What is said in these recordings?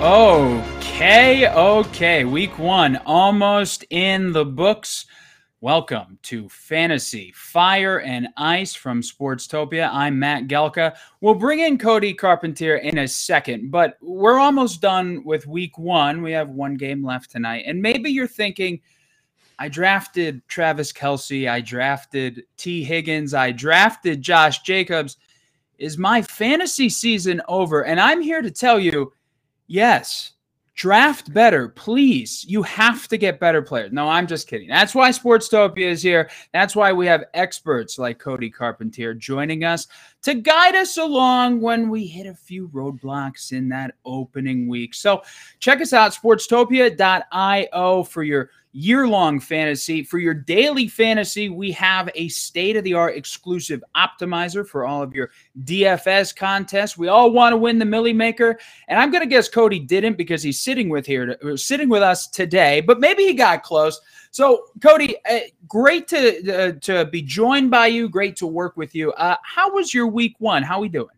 Okay, okay. Week one almost in the books. Welcome to Fantasy Fire and Ice from Sportstopia. I'm Matt Galka. We'll bring in Cody Carpentier in a second, but we're almost done with week one. We have one game left tonight. And maybe you're thinking, I drafted Travis Kelce, I drafted Tee Higgins, I drafted Josh Jacobs. Is my fantasy season over? And I'm here to tell you, yes draft better, please. You have to get better players. No, I'm just kidding. That's why Sportstopia is here. That's why we have experts like Cody Carpentier joining us to guide us along when we hit a few roadblocks in that opening week. So check us out, sportstopia.io for your year long fantasy. For your daily fantasy, we have a state of the art exclusive optimizer for all of your DFS contests. We all want to win the Millie Maker, and I'm going to guess Cody didn't because he's sitting with here to, uh, sitting with us today, but maybe he got close. So, Cody, uh, great to uh, to be joined by you. Great to work with you. Uh, how was your week one? How are we doing?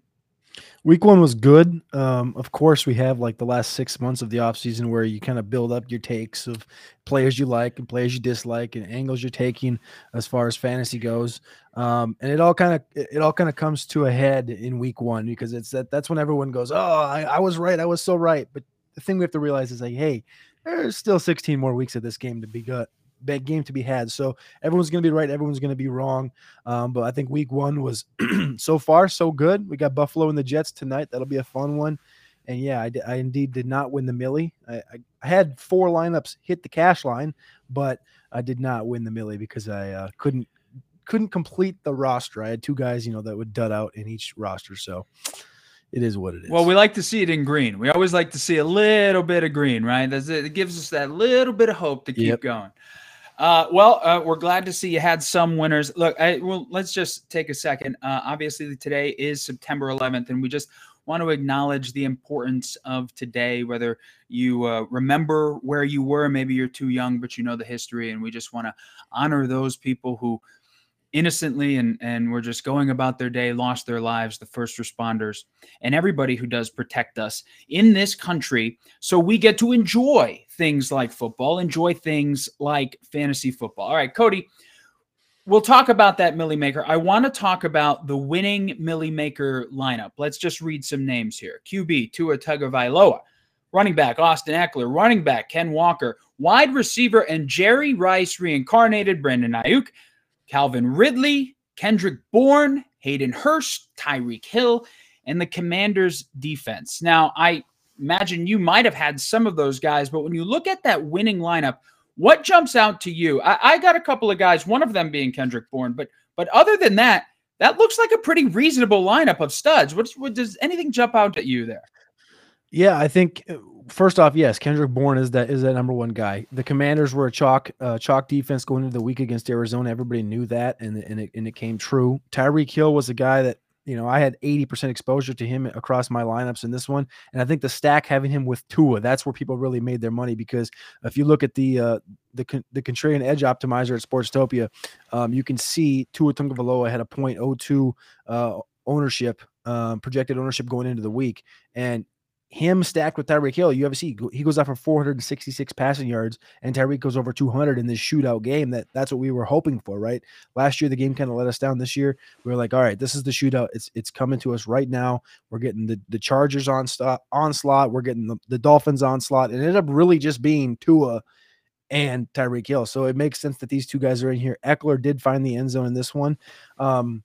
Week one was good. Um, of course, we have like the last six months of the offseason where you kind of build up your takes of players you like and players you dislike and angles you're taking as far as fantasy goes. Um, and it all kind of it all kind of comes to a head in week one because it's that that's when everyone goes, Oh, I, I was right, I was so right. But the thing we have to realize is like, hey, there's still 16 more weeks of this game to be good big game to be had. So everyone's going to be right, everyone's going to be wrong. Um, but I think week one was so far so good. We got Buffalo and the Jets tonight. That'll be a fun one. And yeah, I, I indeed did not win the Millie. I, I, I, had four lineups hit the cash line, but I did not win the Millie because I uh, couldn't couldn't complete the roster. I had two guys, you know, that would dud out in each roster. So it is what it is. Well, we like to see it in green. We always like to see a little bit of green, right? That's, it gives us that little bit of hope to keep yep. going. Uh, well, uh, we're glad to see you had some winners. Look, I, well, let's just take a second. Uh, obviously, today is September 11th, and we just want to acknowledge the importance of today. Whether you uh, remember where you were, maybe you're too young, but you know the history, and we just want to honor those people who innocently and and were just going about their day lost their lives the first responders and everybody who does protect us in this country. So we get to enjoy things like football enjoy things like fantasy football. All right cody we'll talk about that millie maker. I want to talk about the winning millie maker lineup. Let's just read some names here. Qb tua tagovailoa running back austin ekeler running back ken walker wide receiver and jerry rice reincarnated brandon aiyuk Calvin Ridley, Kendrick Bourne, Hayden Hurst, Tyreek Hill, and the Commanders defense. Now, I imagine you might have had some of those guys, but when you look at that winning lineup, what jumps out to you? I, I got a couple of guys, one of them being Kendrick Bourne, but but other than that, that looks like a pretty reasonable lineup of studs. What, what does anything jump out at you there? Yeah, I think uh, first off, yes, Kendrick Bourne is that is that number one guy. The Commanders were a chalk uh, chalk defense going into the week against Arizona. Everybody knew that, and and it, and it came true. Tyreek Hill was a guy that you know I had eighty percent exposure to him across my lineups in this one, and I think the stack having him with Tua, that's where people really made their money because if you look at the uh, the the contrarian edge optimizer at Sportstopia, um, you can see Tua Tagovailoa had a .02 uh, ownership um, projected ownership going into the week, and him stacked with Tyreek Hill, you have see he goes out for 466 passing yards, and Tyreek goes over 200 in this shootout game. That that's what we were hoping for, right? Last year the game kind of let us down. This year we were like, all right, this is the shootout. It's it's coming to us right now. We're getting the the Chargers on stop onslaught. We're getting the, the Dolphins onslaught. It ended up really just being Tua and Tyreek Hill. So it makes sense that these two guys are in here. Ekeler did find the end zone in this one. Um,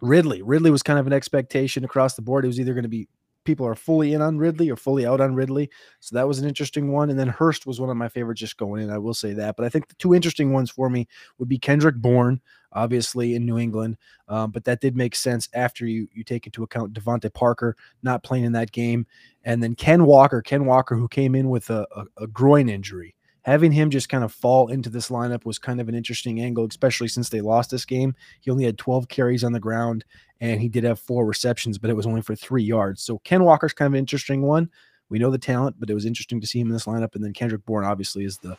Ridley, Ridley was kind of an expectation across the board. It was either going to be people are fully in on Ridley or fully out on Ridley. So that was an interesting one. And then Hurst was one of my favorites just going in. I will say that. But I think the two interesting ones for me would be Kendrick Bourne, obviously in New England. Um, but that did make sense after you you take into account DeVante Parker not playing in that game. And then Ken Walker, Ken Walker, who came in with a, a, a groin injury having him just kind of fall into this lineup was kind of an interesting angle, especially since they lost this game. He only had 12 carries on the ground and he did have four receptions, but it was only for three yards. So Ken Walker's kind of an interesting one. We know the talent, but it was interesting to see him in this lineup. And then Kendrick Bourne obviously is the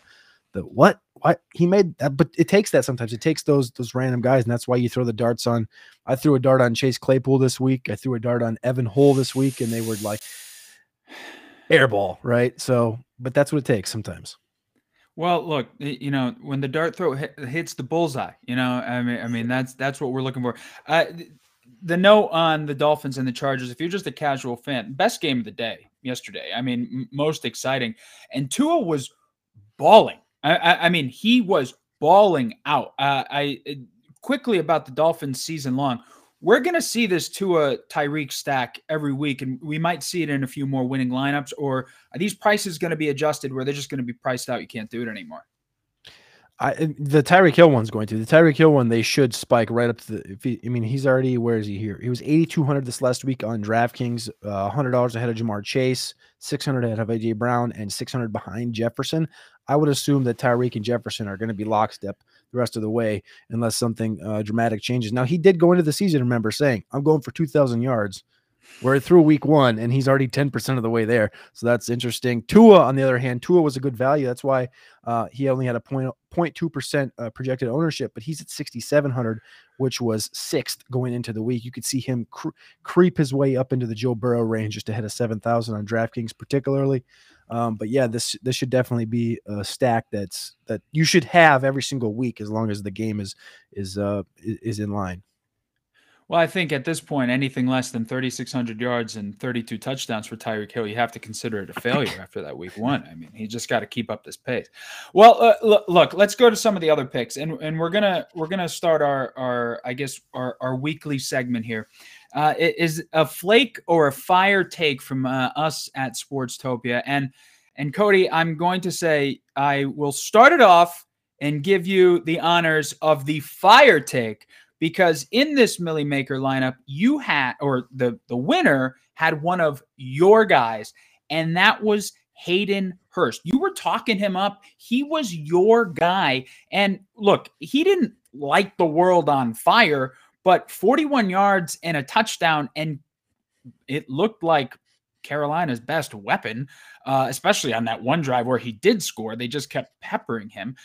the what what he made that, but it takes that sometimes. It takes those those random guys, and that's why you throw the darts on. I threw a dart on Chase Claypool this week. I threw a dart on Evan Hull this week, and they were like airball, right? So, but that's what it takes sometimes. Well, look, you know, when the dart throw hits the bullseye, you know, I mean, I mean that's that's what we're looking for. Uh, the note on the Dolphins and the Chargers, if you're just a casual fan, best game of the day yesterday. I mean, m- most exciting, and Tua was balling. I, I, I mean, he was balling out. Uh, I quickly about the Dolphins season long we're going to see this Tua Tyreek stack every week, and we might see it in a few more winning lineups. Or are these prices going to be adjusted where they're just going to be priced out? You can't do it anymore. I, the Tyreek Hill one's going to the Tyreek Hill one. They should spike right up to the. He, I mean, he's already where is he here? He was eighty two hundred this last week on DraftKings, uh, hundred dollars ahead of Ja'Marr Chase, six hundred ahead of AJ Brown, and six hundred behind Jefferson. I would assume that Tyreek and Jefferson are going to be lockstep the rest of the way unless something uh, dramatic changes. Now he did go into the season, remember saying, "I'm going for 2,000 yards." We're through week one, and he's already 10% of the way there. So that's interesting. Tua, on the other hand, Tua was a good value. That's why uh, he only had a point, 0.2% uh, projected ownership, but he's at 6,700, which was sixth going into the week. You could see him cre- creep his way up into the Joe Burrow range just ahead of 7,000 on DraftKings, particularly. Um, but yeah, this this should definitely be a stack that's that you should have every single week as long as the game is is uh is in line. Well, I think at this point, anything less than 3,600 yards and 32 touchdowns for Tyreek Hill, you have to consider it a failure after that week one. I mean, he just got to keep up this pace. Well, uh, look, look, let's go to some of the other picks, and and we're gonna we're gonna start our our I guess our our weekly segment here. Uh, is a flake or a fire take from uh, us at Sportstopia. And and Cody, I'm going to say I will start it off and give you the honors of the fire take because in this Millie Maker lineup, you had or the the winner had one of your guys, and that was Hayden Hurst. You were talking him up. He was your guy. And look, he didn't light the world on fire, but 41 yards and a touchdown, and it looked like Carolina's best weapon, uh, especially on that one drive where he did score. They just kept peppering him.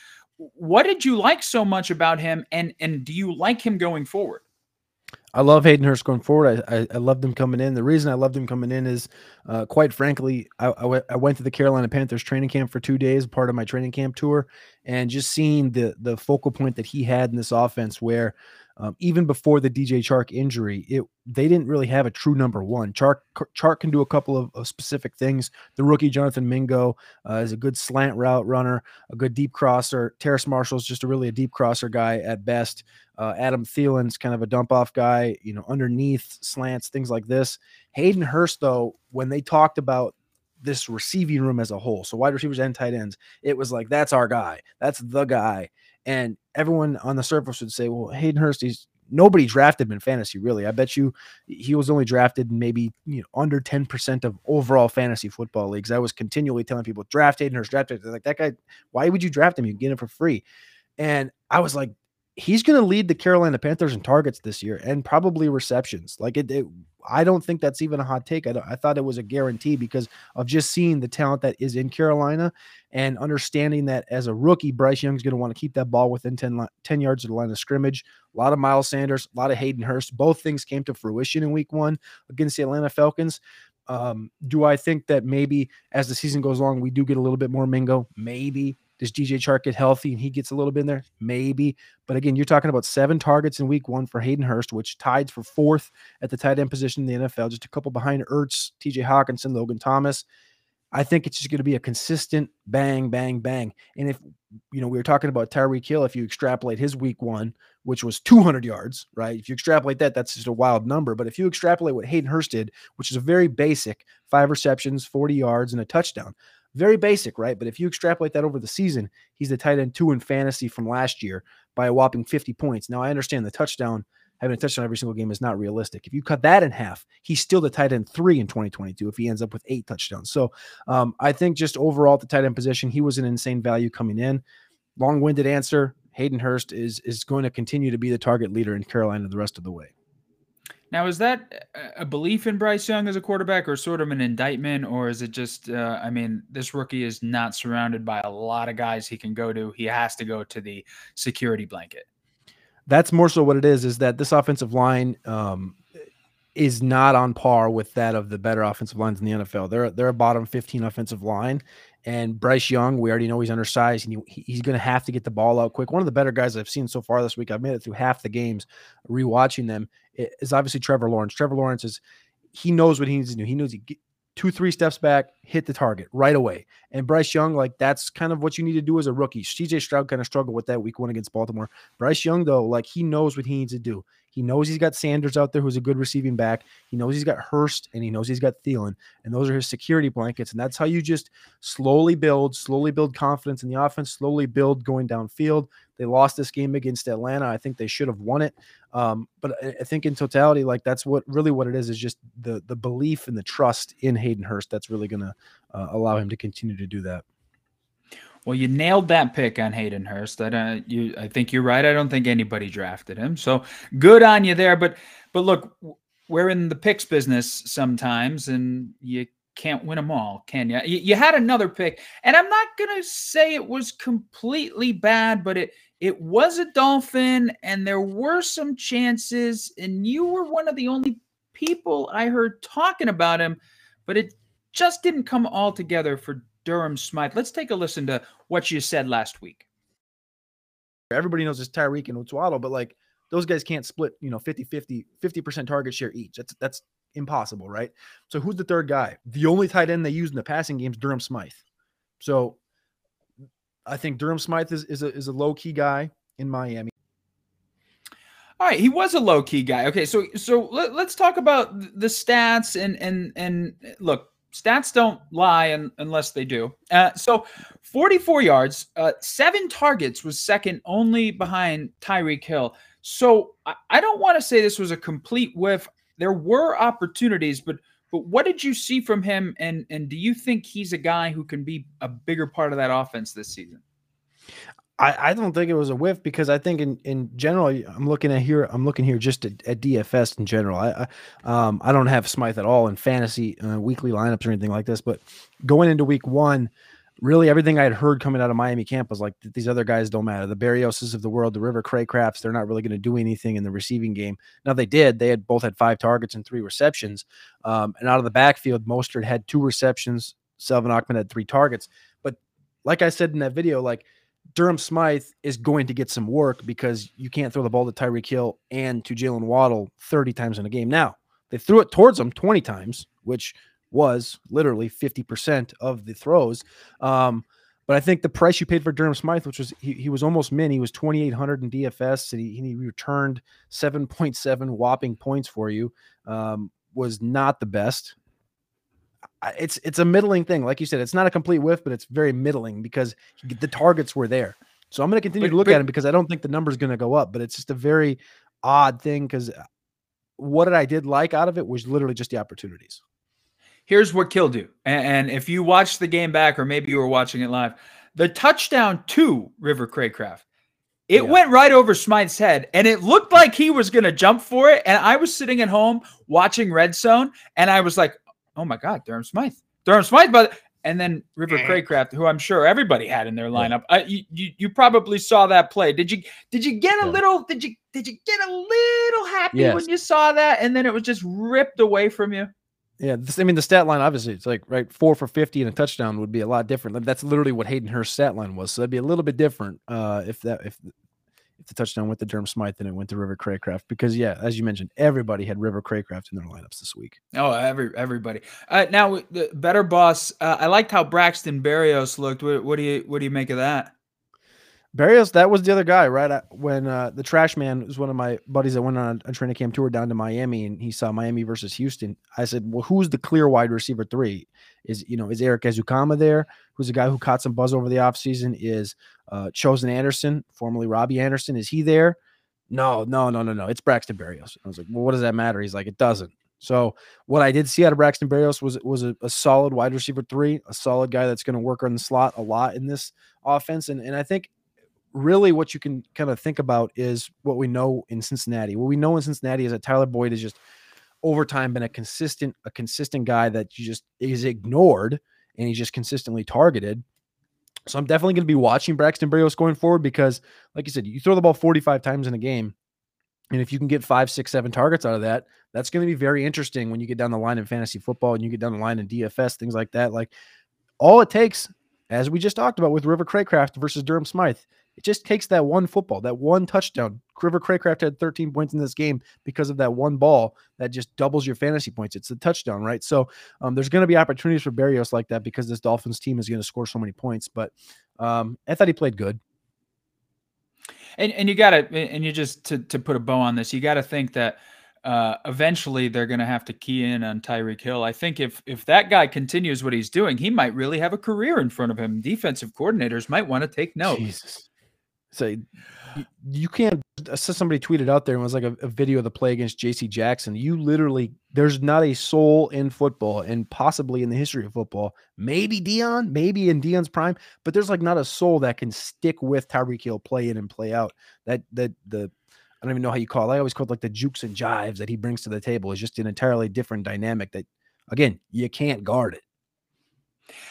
What did you like so much about him, and and do you like him going forward? I love Hayden Hurst going forward. I, I, I loved him coming in. The reason I loved him coming in is, uh, quite frankly, I, I, w- I went to the Carolina Panthers training camp for two days, part of my training camp tour, and just seeing the the focal point that he had in this offense, where um, even before the DJ Chark injury, it they didn't really have a true number one. Chark Chark can do a couple of, of specific things. The rookie Jonathan Mingo uh, is a good slant route runner, a good deep crosser. Terrace Marshall's just a really a deep crosser guy at best. Uh, Adam Thielen's kind of a dump off guy, you know, underneath slants, things like this. Hayden Hurst, though, when they talked about this receiving room as a whole, so wide receivers and tight ends, it was like that's our guy, that's the guy. And everyone on the surface would say, well, Hayden Hurst, he's nobody drafted him in fantasy, really. I bet you he was only drafted maybe you know under 10% of overall fantasy football leagues. I was continually telling people, draft Hayden Hurst, draft Hayden. Like that guy, why would you draft him? You get him for free. And I was like, he's going to lead the Carolina Panthers in targets this year and probably receptions. Like it, it I don't think that's even a hot take. I, I, thought it was a guarantee because of just seeing the talent that is in Carolina and understanding that as a rookie, Bryce Young's going to want to keep that ball within 10, 10 yards of the line of scrimmage. A lot of Miles Sanders, a lot of Hayden Hurst. Both things came to fruition in week one against the Atlanta Falcons. Um, do I think that maybe as the season goes along, we do get a little bit more Mingo? Maybe. Does DJ Chark get healthy and he gets a little bit in there? Maybe. But again, you're talking about seven targets in week one for Hayden Hurst, which tied for fourth at the tight end position in the NFL, just a couple behind Ertz, TJ Hockenson, Logan Thomas. I think it's just going to be a consistent bang, bang, bang. And if, you know, we were talking about Tyreek Hill, if you extrapolate his week one, which was 200 yards, right? If you extrapolate that, that's just a wild number. But if you extrapolate what Hayden Hurst did, which is a very basic five receptions, 40 yards, and a touchdown, very basic, right? But if you extrapolate that over the season, he's the tight end two in fantasy from last year by a whopping 50 points. Now, I understand the touchdown, having a touchdown every single game is not realistic. If you cut that in half, he's still the tight end three in 2022 if he ends up with eight touchdowns. So um, I think just overall at the tight end position, he was an insane value coming in. Long winded answer Hayden Hurst is, is going to continue to be the target leader in Carolina the rest of the way. Now, is that a belief in Bryce Young as a quarterback, or sort of an indictment, or is it just? Uh, I mean, this rookie is not surrounded by a lot of guys he can go to. He has to go to the security blanket. That's more so what it is. Is that this offensive line um, is not on par with that of the better offensive lines in the NFL. They're they're a bottom 15 offensive line, and Bryce Young, we already know he's undersized and he, he's going to have to get the ball out quick. One of the better guys I've seen so far this week, I've made it through half the games rewatching them, is obviously Trevor Lawrence. Trevor Lawrence is, he knows what he needs to do. He knows he two, three steps back, hit the target right away. And Bryce Young, like that's kind of what you need to do as a rookie. CJ Stroud kind of struggled with that week one against Baltimore. Bryce Young, though, like he knows what he needs to do. He knows he's got Sanders out there who's a good receiving back. He knows he's got Hurst and he knows he's got Thielen. And those are his security blankets. And that's how you just slowly build, slowly build confidence in the offense, slowly build going downfield. They lost this game against Atlanta. I think they should have won it. Um, but I think in totality, like that's what really what it is is just the the belief and the trust in Hayden Hurst that's really going to uh, allow him to continue to do that. Well, you nailed that pick on Hayden Hurst. I, uh, you, I think you're right. I don't think anybody drafted him, so good on you there. But but look, we're in the picks business sometimes, and you can't win them all, can you? You, you had another pick, and I'm not gonna say it was completely bad, but it it was a dolphin, and there were some chances, and you were one of the only people I heard talking about him, but it just didn't come all together for Durham Smythe. Let's take a listen to what you said last week. Everybody knows it's Tyreek and Waddle, but like those guys can't split, you know, 50 50, 50% target share each. That's that's impossible, right? So who's the third guy? The only tight end they use in the passing game is Durham Smythe. So I think Durham Smythe is, is a is a low key guy in Miami. All right, he was a low key guy. Okay, so so let, us talk about the stats and and and look, stats don't lie un, unless they do. Uh, so 44 yards, uh, seven targets was second only behind Tyreek Hill. So I, I don't want to say this was a complete whiff. There were opportunities, but but what did you see from him? And and do you think he's a guy who can be a bigger part of that offense this season? I, I don't think it was a whiff because I think in, in general I'm looking at here I'm looking here just at, at DFS in general. I, I um I don't have Smythe at all in fantasy uh, weekly lineups or anything like this, but going into week one, really everything I had heard coming out of Miami camp was like these other guys don't matter. The Berrioses of the world, the River Cracrafts, they're not really going to do anything in the receiving game. Now they did. They had both had five targets and three receptions. Um, and out of the backfield, Mostert had two receptions. Salvon Ahmed had three targets. But like I said in that video, like – Durham Smythe is going to get some work because you can't throw the ball to Tyreek Hill and to Jaylen Waddle 30 times in a game. Now, they threw it towards him 20 times, which was literally 50% of the throws. Um, but I think the price you paid for Durham Smythe, which was he, he was almost min, he was 2,800 in DFS, and he, he returned 7.7 whopping points for you, um, was not the best it's it's a middling thing. Like you said, it's not a complete whiff, but it's very middling because the targets were there. So I'm going to continue but, to look but, at him because I don't think the number is going to go up. But it's just a very odd thing because uh, what I did like out of it was literally just the opportunities. Here's what killed you, and, and if you watched the game back, or maybe you were watching it live, the touchdown to River Cracraft. It yeah. went right over Smythe's head, and it looked like he was going to jump for it. And I was sitting at home watching Red Zone, and I was like, oh my God, Durham Smythe. Durham Smythe, but and then River. Cracraft, who I'm sure everybody had in their lineup. Uh, you, you, you probably saw that play. Did you did you get a yeah. little did you did you get a little happy yes. when you saw that and then it was just ripped away from you? Yeah, this, I mean the stat line obviously it's like right four for fifty and a touchdown would be a lot different. That's literally what Hayden Hurst's stat line was. So that'd be a little bit different uh, if that if the touchdown went to Durham Smythe and it went to River Cracraft because yeah, as you mentioned, everybody had River Cracraft in their lineups this week. Oh, every everybody. Uh, now the better boss. Uh, I liked how Braxton Berrios looked. What, what, do you what do you make of that? Berrios, that was the other guy, right? When uh, the Trash Man was one of my buddies that went on a, training camp tour down to Miami, and he saw Miami versus Houston. I said, "Well, who's the clear wide receiver three? Is you know is Erik Ezukanma there? Who's a guy who caught some buzz over the offseason? Is uh, Chosen Anderson, formerly Robbie Anderson, is he there? No, no, no, no, no. It's Braxton Berrios. I was like, well, what does that matter? He's like, it doesn't. So what I did see out of Braxton Berrios was was a, a solid wide receiver three, a solid guy that's going to work on the slot a lot in this offense. And and I think really what you can kind of think about is what we know in Cincinnati. What we know in Cincinnati is that Tyler Boyd has just over time been a consistent a consistent guy that you just is ignored and he's just consistently targeted. So I'm definitely going to be watching Braxton Berrios going forward because, like you said, you throw the ball 45 times in a game, and if you can get five, six, seven targets out of that, that's going to be very interesting when you get down the line in fantasy football and you get down the line in DFS, things like that. Like all it takes, as we just talked about with River Cracraft versus Durham Smythe, it just takes that one football, that one touchdown. River Cracraft had 13 points in this game because of that one ball that just doubles your fantasy points. It's a touchdown, right? So um, there's going to be opportunities for Berrios like that because this Dolphins team is going to score so many points. But um, I thought he played good. And and you got to and you just to to put a bow on this, you got to think that uh, eventually they're going to have to key in on Tyreek Hill. I think if if that guy continues what he's doing, he might really have a career in front of him. Defensive coordinators might want to take note. Jesus. So you can't. Somebody tweeted out there and was like a, a, video of the play against J.C. Jackson. You literally, there's not a soul in football, and possibly in the history of football, maybe Deion, maybe in Deion's prime, but there's like not a soul that can stick with Tyreek Hill, play in and play out. That that the I don't even know how you call it. I always call it like the jukes and jives that he brings to the table is just an entirely different dynamic that, again, you can't guard it.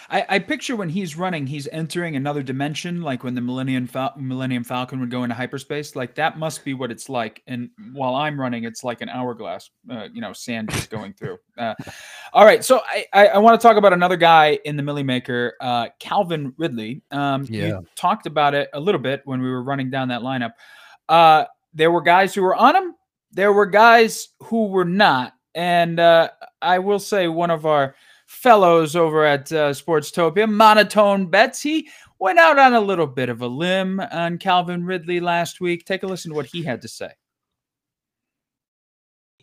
I, I, picture when he's running, he's entering another dimension, like when the Millennium Fal- Millennium Falcon would go into hyperspace. Like that must be what it's like. And while I'm running, it's like an hourglass, uh, you know, sand just going through. Uh, all right, so I, I, I want to talk about another guy in the Millie Maker, uh, Calvin Ridley. Um, yeah. You talked about it a little bit when we were running down that lineup. There were guys who were on him. There were guys who were not. And uh, I will say one of our fellows over at uh, Sportstopia, Monotone Bets. He went out on a little bit of a limb on Calvin Ridley last week. Take a listen to what he had to say.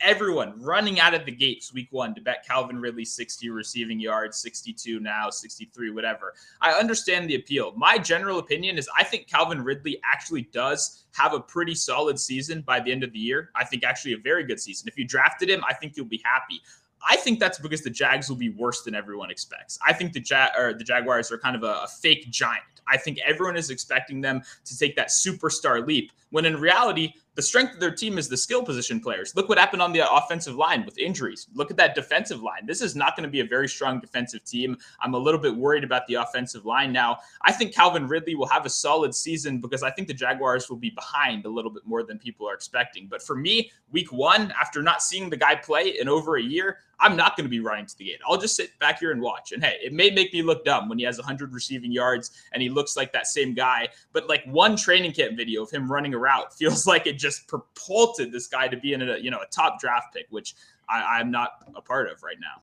Everyone running out of the gates week one to bet Calvin Ridley 60 receiving yards, 62 now, 63, whatever. I understand the appeal. My general opinion is I think Calvin Ridley actually does have a pretty solid season by the end of the year. I think actually a very good season. If you drafted him, I think you'll be happy. I think that's because the Jags will be worse than everyone expects. I think the ja- or the Jaguars are kind of a, a fake giant. I think everyone is expecting them to take that superstar leap when in reality the strength of their team is the skill position players. Look what happened on the offensive line with injuries. Look at that defensive line. This is not going to be a very strong defensive team. I'm a little bit worried about the offensive line now. I think Calvin Ridley will have a solid season because I think the Jaguars will be behind a little bit more than people are expecting. But for me, week one, after not seeing the guy play in over a year, I'm not going to be running to the gate. I'll just sit back here and watch. And hey, it may make me look dumb when he has 100 receiving yards and he looks like that same guy. But like one training camp video of him running a route feels like it just propulsed this guy to be in a you know a top draft pick, which I, I'm not a part of right now.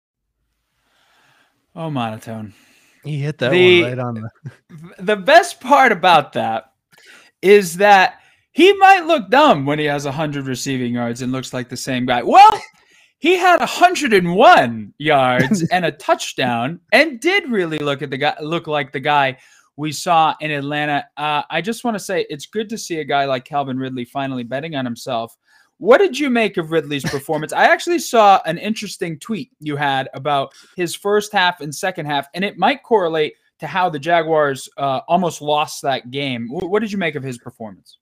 Oh, monotone. He hit that the, one right on the. the best part about that is that he might look dumb when he has 100 receiving yards and looks like the same guy. Well, he had 101 yards and a touchdown and did really look at the guy look like the guy we saw in Atlanta. Uh, I just want to say it's good to see a guy like Calvin Ridley finally betting on himself. What did you make of Ridley's performance? I actually saw an interesting tweet you had about his first half and second half, and it might correlate to how the Jaguars uh, almost lost that game. What did you make of his performance?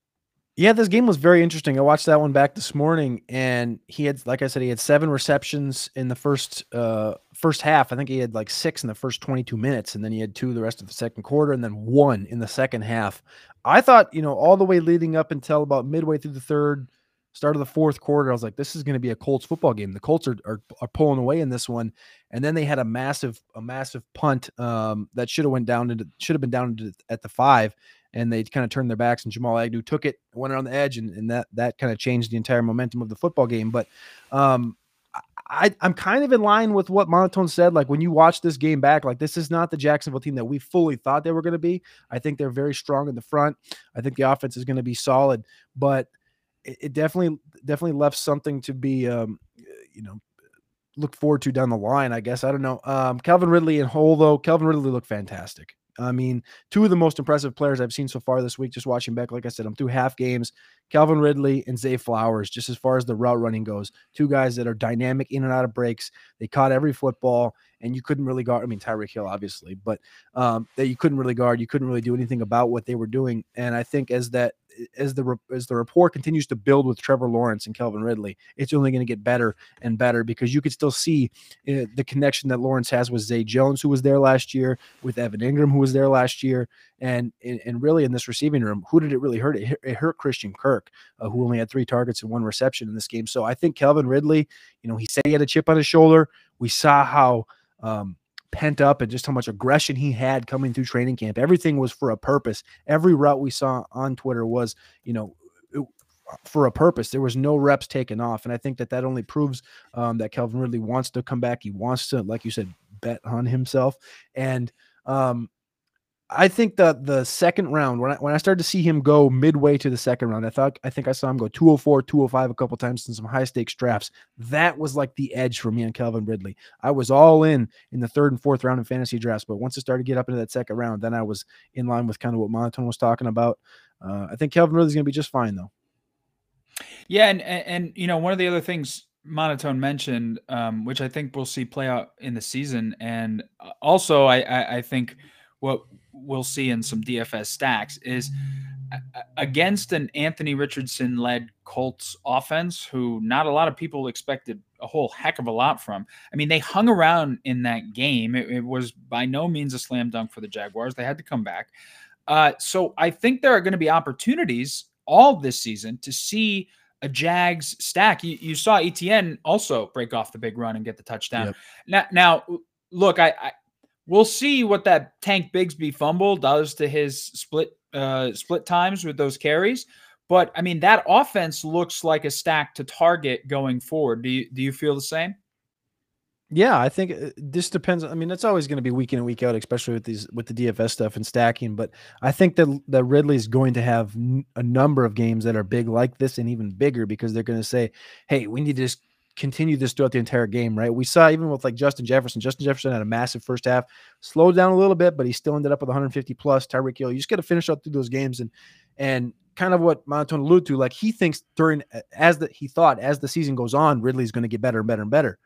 Yeah, this game was very interesting. I watched that one back this morning, and he had, like I said, he had seven receptions in the first uh first half. I think he had like six in the first 22 minutes, and then he had two the rest of the second quarter, and then one in the second half. I thought, you know, all the way leading up until about midway through the third, start of the fourth quarter, I was like, this is going to be a Colts football game. The Colts are, are, are pulling away in this one, and then they had a massive a massive punt um, that should have went down into should have been down into, at the five and they kind of turned their backs and Jamal Agnew took it, went around the edge, and, and that that kind of changed the entire momentum of the football game. But um, I, I'm kind of in line with what Monotone said. Like when you watch this game back, like this is not the Jacksonville team that we fully thought they were going to be. I think they're very strong in the front. I think the offense is going to be solid, but it, it, definitely definitely left something to be um, you know look forward to down the line. I guess I don't know. Um, Calvin Ridley and Hole though, Calvin Ridley looked fantastic. I mean, two of the most impressive players I've seen so far this week, just watching back. Like I said, I'm through half games. Calvin Ridley and Zay Flowers, just as far as the route running goes, two guys that are dynamic in and out of breaks. They caught every football, and you couldn't really guard. I mean, Tyreek Hill, obviously, but um, that you couldn't really guard. You couldn't really do anything about what they were doing. And I think as that as the as the rapport continues to build with Trevor Lawrence and Calvin Ridley, it's only going to get better and better because you could still see uh, the connection that Lawrence has with Zay Jones, who was there last year, with Evan Engram, who was there last year, and and really in this receiving room, who did it really hurt? It, hurt, it hurt Christian Kirk, uh, who only had three targets and one reception in this game. So I think Calvin Ridley, you know, he said he had a chip on his shoulder. We saw how. Um, pent up and just how much aggression he had coming through training camp. Everything was for a purpose. Every route we saw on Twitter was, you know, for a purpose. There was no reps taken off, and I think that that only proves um, that Calvin Ridley wants to come back. He wants to, like you said, bet on himself. And um, I think that the second round, when I, when I started to see him go midway to the second round, I thought I think I saw him go 204, 205 a couple times in some high stakes drafts. That was like the edge for me on Calvin Ridley. I was all in in the third and fourth round in fantasy drafts, but once it started to get up into that second round, then I was in line with kind of what Monotone was talking about. Uh, I think Calvin Ridley's going to be just fine though. Yeah, and, and, and you know one of the other things monotone mentioned, um, which I think we'll see play out in the season, and uh, also I, I, I think what we'll see in some DFS stacks is against an Anthony Richardson led Colts offense, who not a lot of people expected a whole heck of a lot from. I mean, they hung around in that game. It, it was by no means a slam dunk for the Jaguars. They had to come back. Uh, so I think there are going to be opportunities all this season to see a Jags stack. You, you saw ETN also break off the big run and get the touchdown. Yep. Now, now, look, I, I we'll see what that Tank Bigsby fumble does to his split uh, split times with those carries. But I mean, that offense looks like a stack to target going forward. Do you do you feel the same? Yeah, I think uh, this depends. I mean, it's always going to be week in and week out, especially with these with the DFS stuff and stacking. But I think that that Ridley is going to have a number of games that are big like this and even bigger because they're going to say, "Hey, we need to just continue this throughout the entire game." Right? We saw even with like Justin Jefferson. Justin Jefferson had a massive first half, slowed down a little bit, but he still ended up with 150 plus. Tyreek Hill. You just got to finish up through those games and and kind of what Monotone alluded to. Like he thinks during as the he thought as the season goes on, Ridley's going to get better and better and better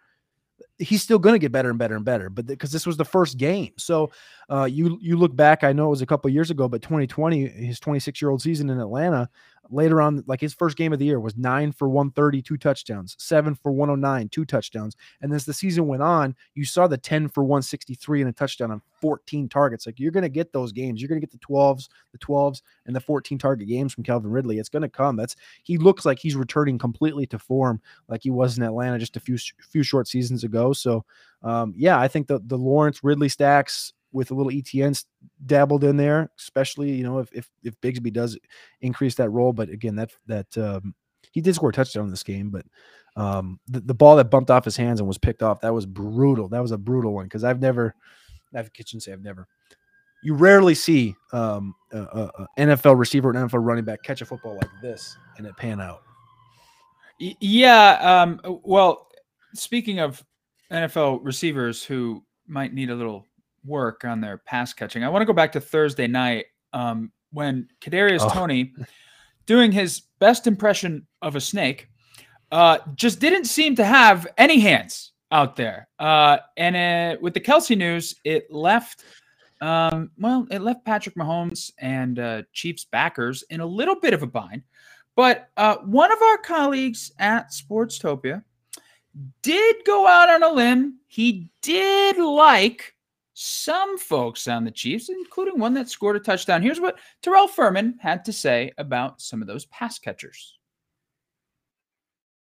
he's still going to get better and better and better but because this was the first game so uh, you you look back i know it was a couple years ago but 2020 his 26 year old season in atlanta later on, like his first game of the year was nine for 130, two touchdowns, seven for 109, two touchdowns. And as the season went on, you saw the 10 for 163 and a touchdown on 14 targets. Like you're going to get those games. You're going to get the 12s, the 12s, and the 14 target games from Calvin Ridley. It's going to come. That's he looks like he's returning completely to form like he was in Atlanta just a few few short seasons ago. So um, yeah, I think the the Lawrence Ridley stacks with a little ETN dabbled in there, especially you know if if if Bigsby does increase that role. But again, that that um, he did score a touchdown in this game, but um, the, the ball that bumped off his hands and was picked off that was brutal. That was a brutal one because I've never, I've kitchen say I've never. You rarely see um, a, NFL receiver an NFL running back catch a football like this and it pan out. Yeah. Um, well, speaking of NFL receivers who might need a little work on their pass catching. I want to go back to Thursday night um, when Kadarius oh. Toney, doing his best impression of a snake, uh, just didn't seem to have any hands out there. Uh, and uh, with the Kelce news, it left. Um, well, it left Patrick Mahomes and uh, Chiefs backers in a little bit of a bind. But uh, one of our colleagues at Sportstopia did go out on a limb. He did like some folks on the Chiefs, including one that scored a touchdown. Here's what Terrell Furman had to say about some of those pass catchers.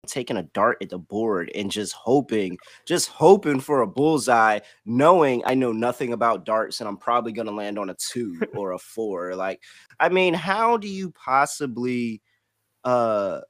Taking a dart at the board and just hoping, just hoping for a bullseye, knowing I know nothing about darts and I'm probably going to land on a two or a four. Like, I mean, how do you possibly uh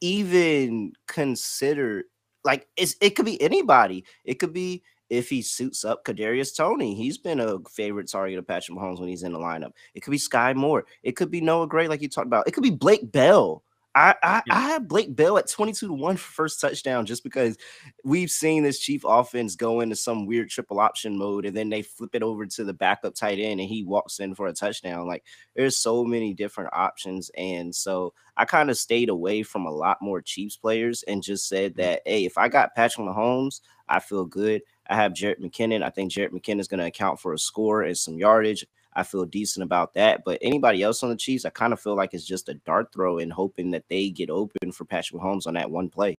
even consider like it's, it could be anybody. It could be if he suits up Kadarius Toney. He's been a favorite target of Patrick Mahomes when he's in the lineup. It could be Skyy Moore. It could be Noah Gray, like you talked about. It could be Blake Bell. I I, yeah. I have Blake Bell at 22 to 1 for first touchdown just because we've seen this Chief offense go into some weird triple option mode and then they flip it over to the backup tight end and he walks in for a touchdown. Like there's so many different options. And so I kind of stayed away from a lot more Chiefs players and just said mm. that, hey, if I got Patrick Mahomes, I feel good. I have Jerick McKinnon. I think Jerick McKinnon is going to account for a score and some yardage. I feel decent about that. But anybody else on the Chiefs, I kind of feel like it's just a dart throw and hoping that they get open for Patrick Mahomes on that one play.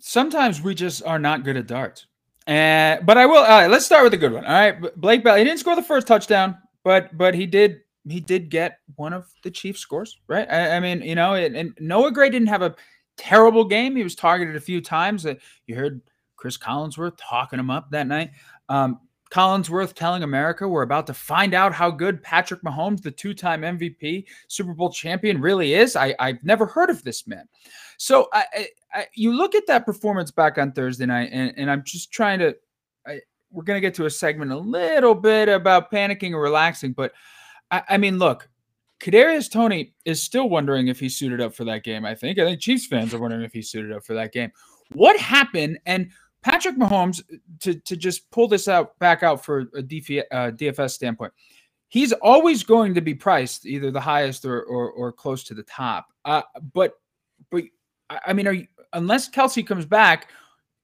Sometimes we just are not good at darts. Uh, but I will. All right, let's start with a good one. All right, Blake Bell. He didn't score the first touchdown, but but he did he did get one of the Chiefs scores, right? I, I mean, you know, and, and Noah Gray didn't have a terrible game. He was targeted a few times. Uh, you heard Chris Collinsworth talking him up that night. Um, Collinsworth telling America we're about to find out how good Patrick Mahomes, the two-time MVP, Super Bowl champion, really is. I, I've never heard of this man. So I, I, you look at that performance back on Thursday night, and, and I'm just trying to. I, we're going to get to a segment a little bit about panicking or relaxing, but I, I mean, look, Kadarius Toney is still wondering if he's suited up for that game. I think. I think Chiefs fans are wondering if he's suited up for that game. What happened? And Patrick Mahomes, to to just pull this out back out for a DF, uh, DFS standpoint, he's always going to be priced either the highest or or, or close to the top. Uh, but but I mean, are you, unless Kelce comes back,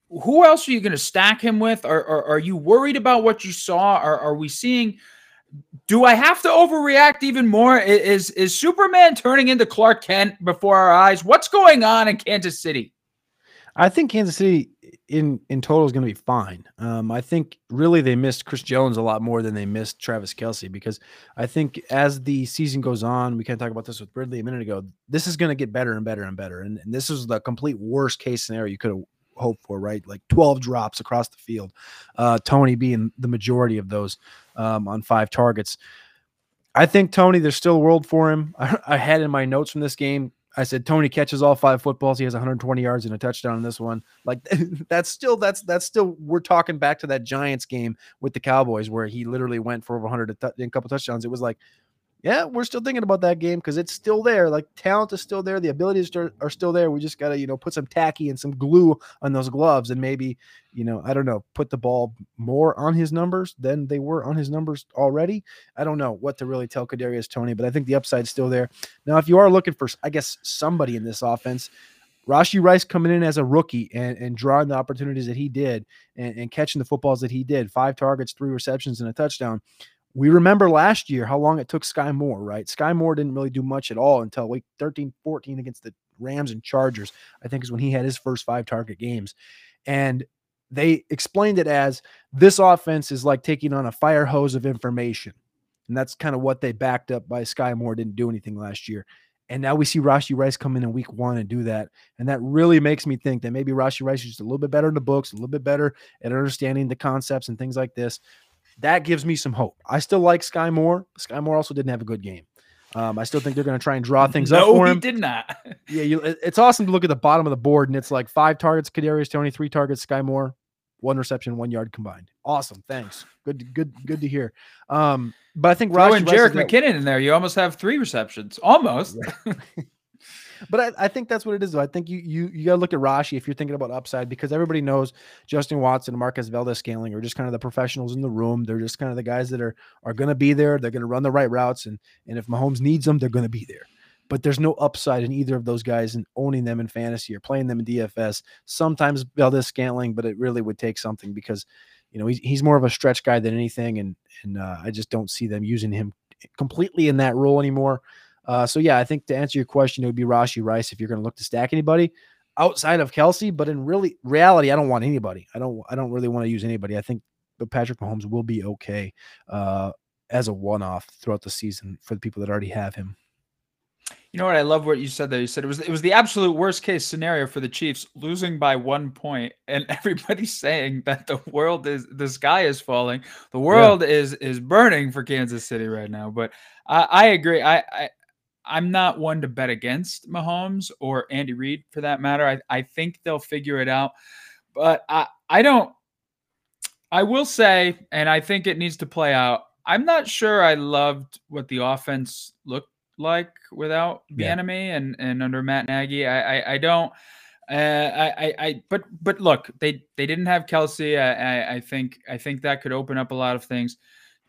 who else are you going to stack him with? Or, or, are you worried about what you saw? Or are we seeing? Do I have to overreact even more? Is is Superman turning into Clark Kent before our eyes? What's going on in Kansas City? I think Kansas City in in total is going to be fine. Um, I think really they missed Chris Jones a lot more than they missed Travis Kelce because I think as the season goes on, we kind of talk about this with Ridley a minute ago. This is going to get better and better and better, and, and this is the complete worst case scenario you could have hoped for, right? Like 12 drops across the field. Uh, Toney being the majority of those um, on five targets. I think Toney, there's still a world for him. I, I had in my notes from this game I said Toney catches all five footballs. He has 120 yards and a touchdown in this one. Like that's still that's that's still we're talking back to that Giants game with the Cowboys where he literally went for over 100 and a couple touchdowns. It was like yeah, we're still thinking about that game because it's still there. Like talent is still there, the abilities are still there. We just gotta, you know, put some tacky and some glue on those gloves, and maybe, you know, I don't know, put the ball more on his numbers than they were on his numbers already. I don't know what to really tell Kadarius Toney, but I think the upside's still there. Now, if you are looking for, I guess, somebody in this offense, Rashee Rice coming in as a rookie and, and drawing the opportunities that he did and, and catching the footballs that he did, five targets, three receptions, and a touchdown we remember last year how long it took Skyy Moore, right? Skyy Moore didn't really do much at all until week 13, 14 against the Rams and Chargers, I think is when he had his first five target games. And they explained it as this offense is like taking on a fire hose of information. And that's kind of what they backed up by Skyy Moore didn't do anything last year. And now we see Rashee Rice come in in week one and do that. And that really makes me think that maybe Rashee Rice is just a little bit better in the books, a little bit better at understanding the concepts and things like this that gives me some hope. I still like Skyy Moore. Skyy Moore also didn't have a good game. Um, I still think they're going to try and draw things no, up for him. he did not. yeah, you, it's awesome to look at the bottom of the board and it's like five targets, Kadarius Toney, three targets, Skyy Moore, one reception, one yard combined. Awesome, thanks. Good, good, good to hear. Um, but I think Throw Jerick McKinnon in there, you almost have three receptions, almost. But I, I, think that's what it is. Though. I think you you you got to look at Rashee if you're thinking about upside because everybody knows Justin Watson and Marquez Valdes-Scantling are just kind of the professionals in the room. They're just kind of the guys that are are to be there. They're to run the right routes, and and if Mahomes needs them, they're to be there. But there's no upside in either of those guys and owning them in fantasy or playing them in DFS. Sometimes Valdes-Scantling, but it really would take something because you know he's, he's more of a stretch guy than anything, and and uh, I just don't see them using him completely in that role anymore. Uh, so yeah, I think to answer your question, it would be Rashee Rice if you're going to look to stack anybody outside of Kelce. But in really reality, I don't want anybody. I don't. I don't really want to use anybody. I think, Patrick Mahomes will be okay uh, as a one-off throughout the season for the people that already have him. You know what? I love what you said there. You said it was it was the absolute worst case scenario for the Chiefs, losing by one point, and everybody's saying that the world is the sky is falling, the world yeah. is is burning for Kansas City right now. But I, I agree. I, I I'm not one to bet against Mahomes or Andy Reid for that matter. I, I think they'll figure it out. But I, I don't, I will say, and I think it needs to play out. I'm not sure I loved what the offense looked like without yeah. enemy and, and under Matt Nagy. I, I, I don't. Uh, I, I, but, but look, they, they didn't have Kelce. I, I, I think, I think that could open up a lot of things.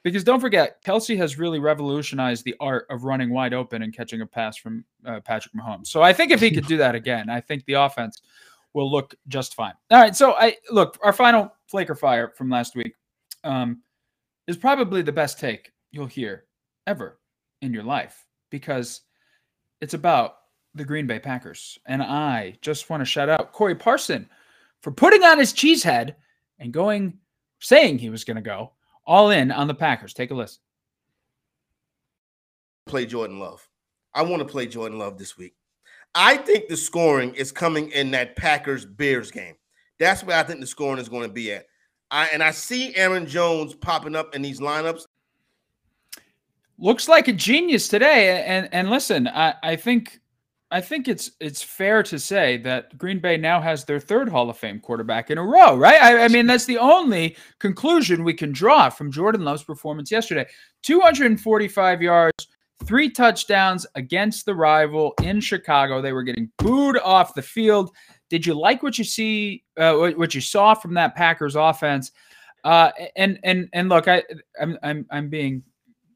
Because don't forget, Kelce has really revolutionized the art of running wide open and catching a pass from uh, Patrick Mahomes. So I think if he could do that again, I think the offense will look just fine. All right. So I look, our final flaker fire from last week. Um, is probably the best take you'll hear ever in your life because it's about the Green Bay Packers. And I just want to shout out Corey Parson for putting on his cheese head and going, saying he was going to go all in on the Packers. Take a listen. Play Jordan Love. I want to play Jordan Love this week. I think the scoring is coming in that Packers Bears game. That's where I think the scoring is going to be at. I and I see Aaron Jones popping up in these lineups. Looks like a genius today. And and listen, I, I think I think it's it's fair to say that Green Bay now has their third Hall of Fame quarterback in a row, right? I, I, mean, that's the only conclusion we can draw from Jordan Love's performance yesterday. 245 yards, three touchdowns against the rival in Chicago. They were getting booed off the field. Did you like what you see, uh, what you saw from that Packers offense? Uh, and and and look, I I'm I'm I'm being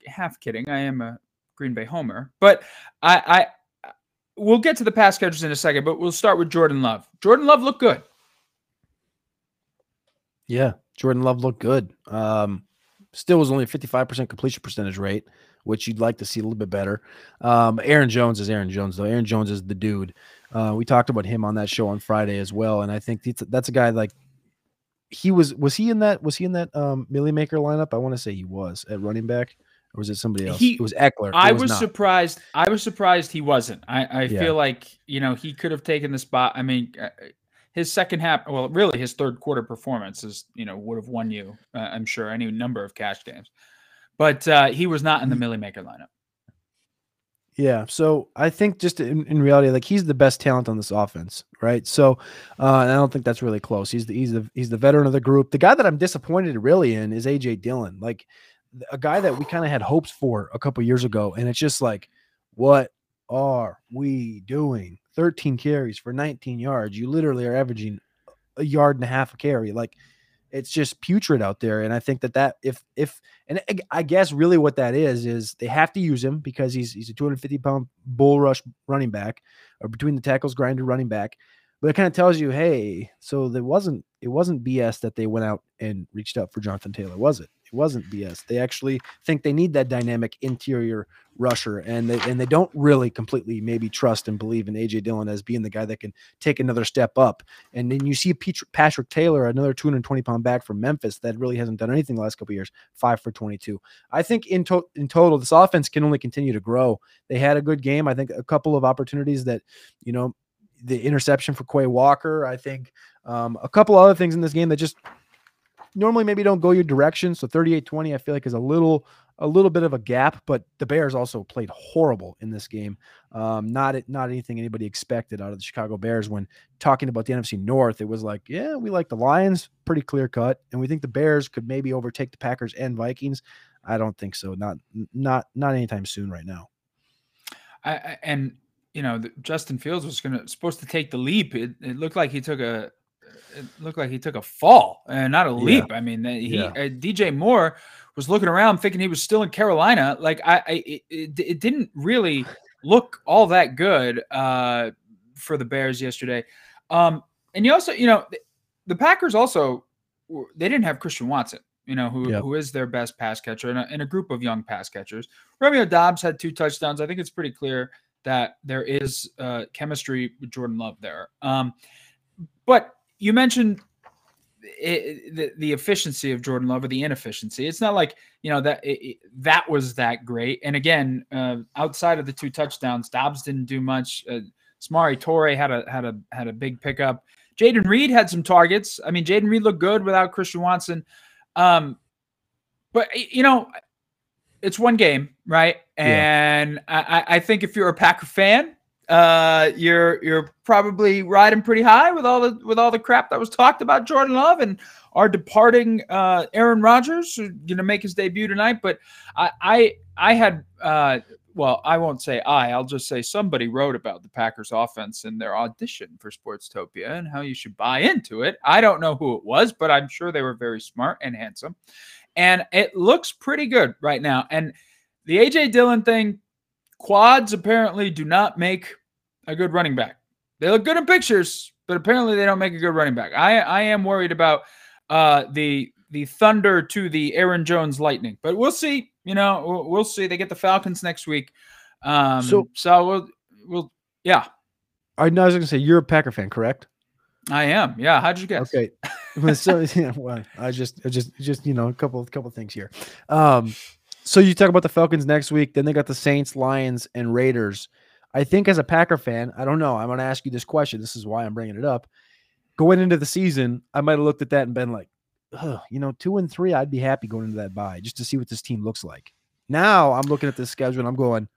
half kidding. I am a Green Bay homer, but I I we'll get to the pass catchers in a second. But we'll start with Jordan Love. Jordan Love looked good. Yeah, Jordan Love looked good. Um, still was only a 55% completion percentage rate which you'd like to see a little bit better. Um, Aaron Jones is Aaron Jones, though. Aaron Jones is the dude. Uh, we talked about him on that show on Friday as well, and I think that's, that's a guy like he was. Was he in that? Was he in that um, Milly Maker lineup? I want to say he was at running back, or was it somebody else? He, it was Ekeler. I was, was surprised. I was surprised he wasn't. I, I yeah. feel like you know he could have taken the spot. I mean, uh, his second half, well, really his third quarter performance is you know would have won you, uh, I'm sure, any number of cash games but uh, he was not in the mm. Milly Maker lineup. Yeah, so I think just in, in, reality, like he's the best talent on this offense, right? So, uh, and I don't think that's really close. He's the he's the he's the veteran of the group. The guy that I'm disappointed really in is AJ Dillon, like a guy that we kind of had hopes for a couple years ago, and it's just like, what are we doing? 13 carries for 19 yards. You literally are averaging a yard and a half a carry. Like it's just putrid out there. And I think that that if if and I guess really what that is is they have to use him because he's he's a 250 pound bull rush running back or between the tackles grinder running back. But it kind of tells you, hey, so there wasn't it wasn't BS that they went out and reached out for Jonathan Taylor, was it? It wasn't BS. They actually think they need that dynamic interior rusher, and they and they don't really completely maybe trust and believe in AJ Dillon as being the guy that can take another step up. And then you see Patrick Taylor, another 220 pound back from Memphis that really hasn't done anything the last couple years, five for 22. I think in to- in total, this offense can only continue to grow. They had a good game. I think a couple of opportunities that you know the interception for Quay Walker. I think um, a couple other things in this game that just normally maybe don't go your direction. So 38-20, I feel like is a little a little bit of a gap, but the Bears also played horrible in this game. Um, not not anything anybody expected out of the Chicago Bears. When talking about the NFC North, it was like, yeah, we like the Lions, pretty clear cut, and we think the Bears could maybe overtake the Packers and Vikings. I don't think so. Not not not anytime soon right now. I, and you know, Justin Fields was going to supposed to take the leap. It, it looked like he took a it looked like he took a fall and not a leap. Yeah. I mean, he yeah. uh, DJ Moore was looking around thinking he was still in Carolina. Like I, I it, it, it didn't really look all that good uh, for the Bears yesterday. Um, and you also, you know, the Packers also they didn't have Christian Watson, you know, who, yep. who is their best pass catcher in a, a group of young pass catchers. Romeo Doubs had two touchdowns. I think it's pretty clear that there is uh, chemistry with Jordan Love there. Um, but you mentioned it, the, the efficiency of Jordan Love or the inefficiency. It's not like you know that it, that was that great. And again, uh, outside of the two touchdowns, Doubs didn't do much. Uh, Samori Toure had a had a had a big pickup. Jayden Reed had some targets. I mean, Jayden Reed looked good without Christian Watson. Um, but you know, it's one game, right? And yeah. I, I think if you're a Packer fan, uh, you're you're probably riding pretty high with all the with all the crap that was talked about Jordan Love and our departing uh, Aaron Rodgers, who's going to make his debut tonight. But I I, I had uh, well, I won't say I. I'll just say somebody wrote about the Packers offense in their audition for Sportstopia and how you should buy into it. I don't know who it was, but I'm sure they were very smart and handsome, and it looks pretty good right now. And the AJ Dillon thing quads apparently do not make a good running back. They look good in pictures, but apparently they don't make a good running back. I I am worried about uh, the the Thunder to the Aaron Jones Lightning. But we'll see. You know, we'll, we'll see. They get the Falcons next week. Um, so, so we'll, we'll, yeah. I know I was going to say you're a Packer fan, correct? I am. Yeah. How'd you guess? Okay. so yeah, well, I just, I just, just you know, a couple, couple things here. Um, so you talk about the Falcons next week. Then they got the Saints, Lions, and Raiders. I think as a Packer fan, I don't know. I'm going to ask you this question. This is why I'm bringing it up. Going into the season, I might have looked at that and been like, you know, two and three, I'd be happy going into that bye just to see what this team looks like. Now I'm looking at this schedule and I'm going,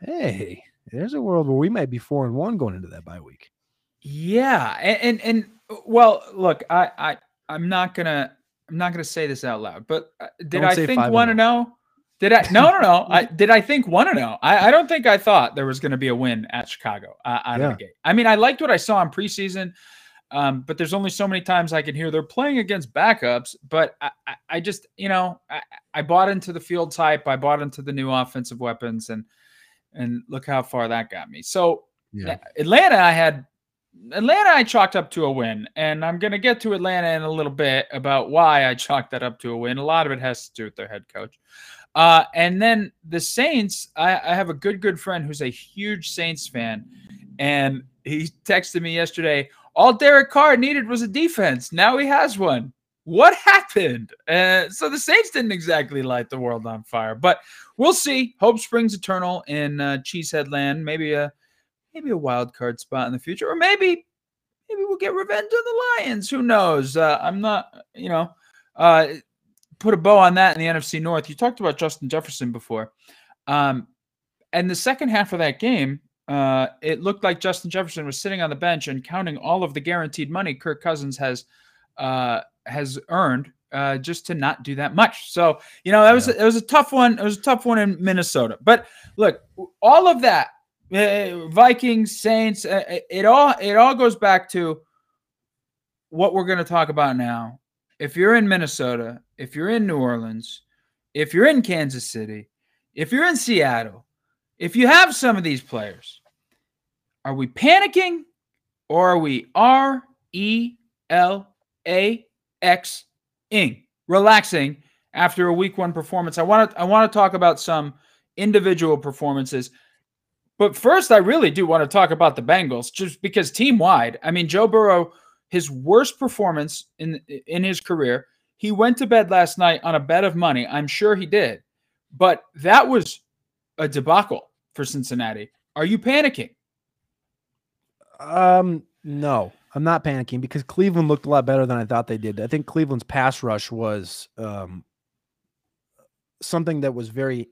hey, there's a world where we might be four and one going into that bye week. Yeah, and and, and well, look, I I I'm not gonna I'm not gonna say this out loud, but uh, did don't I think one to know? Did I? No, no, no. I did. I think one to know. I, I don't think I thought there was going to be a win at Chicago uh, out yeah. of the gate. I mean, I liked what I saw in preseason. Um, but there's only so many times I can hear they're playing against backups. But I, I, I just, you know, I, I, bought into the field type. I bought into the new offensive weapons, and and look how far that got me. So yeah. Atlanta, I had Atlanta, I chalked up to a win, and I'm going to get to Atlanta in a little bit about why I chalked that up to a win. A lot of it has to do with their head coach. Uh, and then the Saints, I, I have a good, good friend who's a huge Saints fan, and he texted me yesterday all Derek Carr needed was a defense. Now he has one. What happened? Uh, so the Saints didn't exactly light the world on fire, but we'll see. Hope springs eternal in uh, Cheesehead Land. Maybe a maybe a wild card spot in the future, or maybe maybe we'll get revenge on the Lions. Who knows? Uh, I'm not, you know, uh, put a bow on that in the NFC North. You talked about Justin Jefferson before, um, and the second half of that game, uh, it looked like Justin Jefferson was sitting on the bench and counting all of the guaranteed money Kirk Cousins has uh, has earned uh, just to not do that much. So you know that was it was a tough one. It was a tough one in Minnesota. But look, all of that Vikings, Saints, uh, it all it all goes back to what we're going to talk about now. If you're in Minnesota, if you're in New Orleans, if you're in Kansas City, if you're in Seattle, if you have some of these players, are we panicking or are we R E L A X ing relaxing after a week one performance? I want to I want to talk about some individual performances. But first, I really do want to talk about the Bengals, just because team wide. I mean, Joe Burrow, his worst performance in in his career. He went to bed last night on a bet of money. I'm sure he did, but that was a debacle for Cincinnati. Are you panicking? Um, no, I'm not panicking because Cleveland looked a lot better than I thought they did. I think Cleveland's pass rush was um something that was very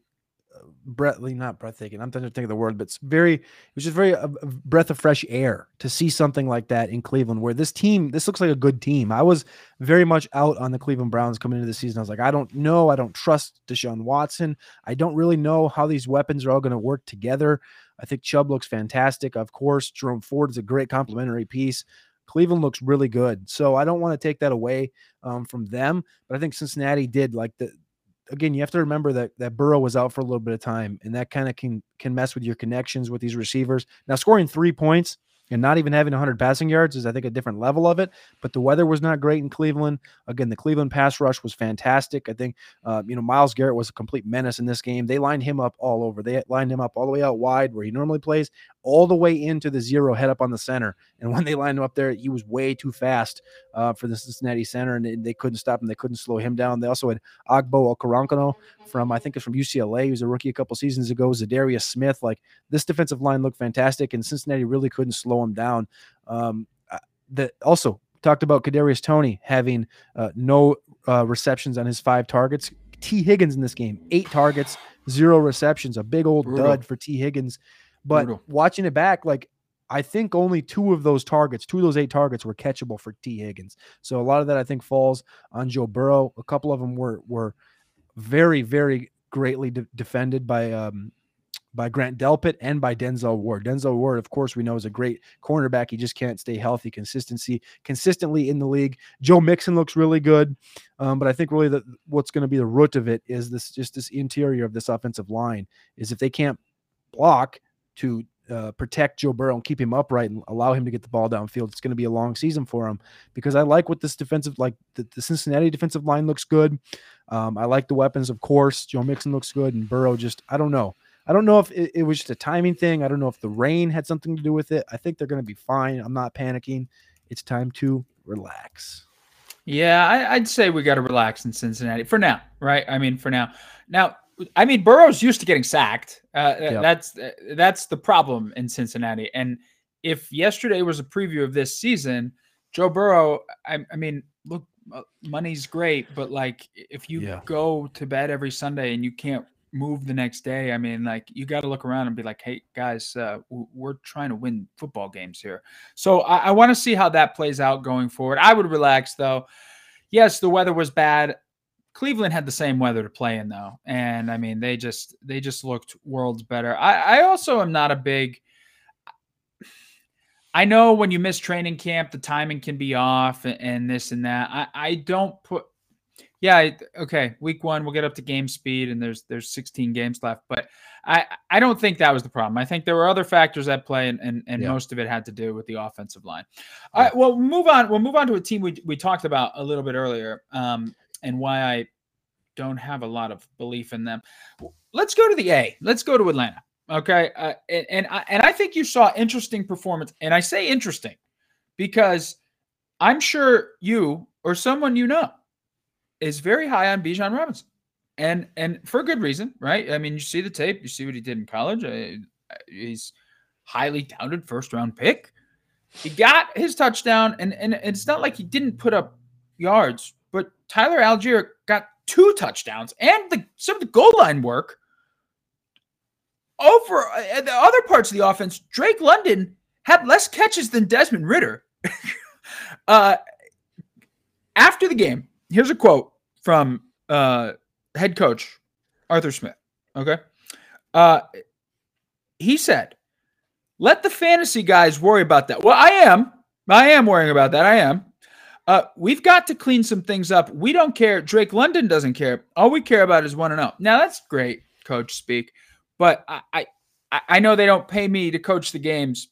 breathly, not breathtaking. I'm trying to think of the word, but it's very, it was just very a, uh, a breath of fresh air to see something like that in Cleveland, where this team, this looks like a good team. I was very much out on the Cleveland Browns coming into the season. I was like, I don't know, I don't trust Deshaun Watson. I don't really know how these weapons are all going to work together. I think Chubb looks fantastic. Of course, Jerome Ford is a great complementary piece. Cleveland looks really good. So I don't want to take that away um, from them, but I think Cincinnati did like the again, you have to remember that that Burrow was out for a little bit of time, and that kind of can can mess with your connections with these receivers. Now, scoring three points and not even having 100 passing yards is, I think, a different level of it. But the weather was not great in Cleveland. Again, the Cleveland pass rush was fantastic. I think, uh, you know, Myles Garrett was a complete menace in this game. They lined him up all over. They lined him up all the way out wide where he normally plays, all the way into the zero head up on the center. And when they lined him up there, he was way too fast uh, for the Cincinnati center, and they couldn't stop him. They couldn't slow him down. They also had Ogbo Okoronkwo from, I think it's from UCLA. He was a rookie a couple seasons ago. Za'Darius Smith. Like this defensive line looked fantastic, and Cincinnati really couldn't slow him down. Um, uh, the also talked about Kadarius Toney having uh, no uh, receptions on his five targets. Tee Higgins in this game, eight targets, zero receptions, a big old Brutal. dud for Tee Higgins. But Brutal. watching it back, like I think only two of those targets, two of those eight targets were catchable for Tee Higgins. So a lot of that I think falls on Joe Burrow. A couple of them were were very, very greatly de- defended by um, by Grant Delpit and by Denzel Ward. Denzel Ward, of course, we know is a great cornerback. He just can't stay healthy, consistency, consistently in the league. Joe Mixon looks really good, um, but I think really that what's going to be the root of it is this just this interior of this offensive line is if they can't block to uh, protect Joe Burrow and keep him upright and allow him to get the ball downfield, it's going to be a long season for him because I like what this defensive, like the, the Cincinnati defensive line looks good. Um, I like the weapons, of course. Joe Mixon looks good, and Burrow just, I don't know. I don't know if it, it was just a timing thing. I don't know if the rain had something to do with it. I think they're going to be fine. I'm not panicking. It's time to relax. Yeah, I, would say we got to relax in Cincinnati for now, right? I mean, for now. Now, I mean, Burrow's used to getting sacked. Uh, yep. That's uh, that's the problem in Cincinnati. And if yesterday was a preview of this season, Joe Burrow, I, I mean, look, uh, money's great, but like if you yeah. go to bed every Sunday and you can't move the next day, I mean, like you got to look around and be like, hey guys, uh, we're trying to win football games here. So I, I want to see how that plays out going forward. I would relax though. Yes, the weather was bad. Cleveland had the same weather to play in though, and I mean they just they just looked worlds better. I, I also am not a big. I know when you miss training camp, the timing can be off and, and this and that. I, I don't put yeah, okay. Week one, we'll get up to game speed, and there's there's 16 games left. But I I don't think that was the problem. I think there were other factors at play, and and, and yeah. most of it had to do with the offensive line. All right, well, move on. We'll move on to a team we we talked about a little bit earlier. Um, and why I don't have a lot of belief in them. Let's go to the A. Let's go to Atlanta. Okay, uh, and and I, and I think you saw interesting performance, and I say interesting because I'm sure you or someone you know is very high on Bijan Robinson, and and for a good reason, right? I mean, you see the tape, you see what he did in college. Uh, he's highly touted first round pick. He got his touchdown, and and it's not like he didn't put up yards but Tyler Allgeier got two touchdowns and the, some of the goal line work. Over uh, the other parts of the offense, Drake London had less catches than Desmond Ridder. uh, after the game, here's a quote from uh, head coach Arthur Smith. Okay. Uh, he said, let the fantasy guys worry about that. Well, I am. I am worrying about that. I am. Uh, we've got to clean some things up. We don't care. Drake London doesn't care. All we care about is one and zero. Oh. Now that's great, coach speak, but I, I I know they don't pay me to coach the games,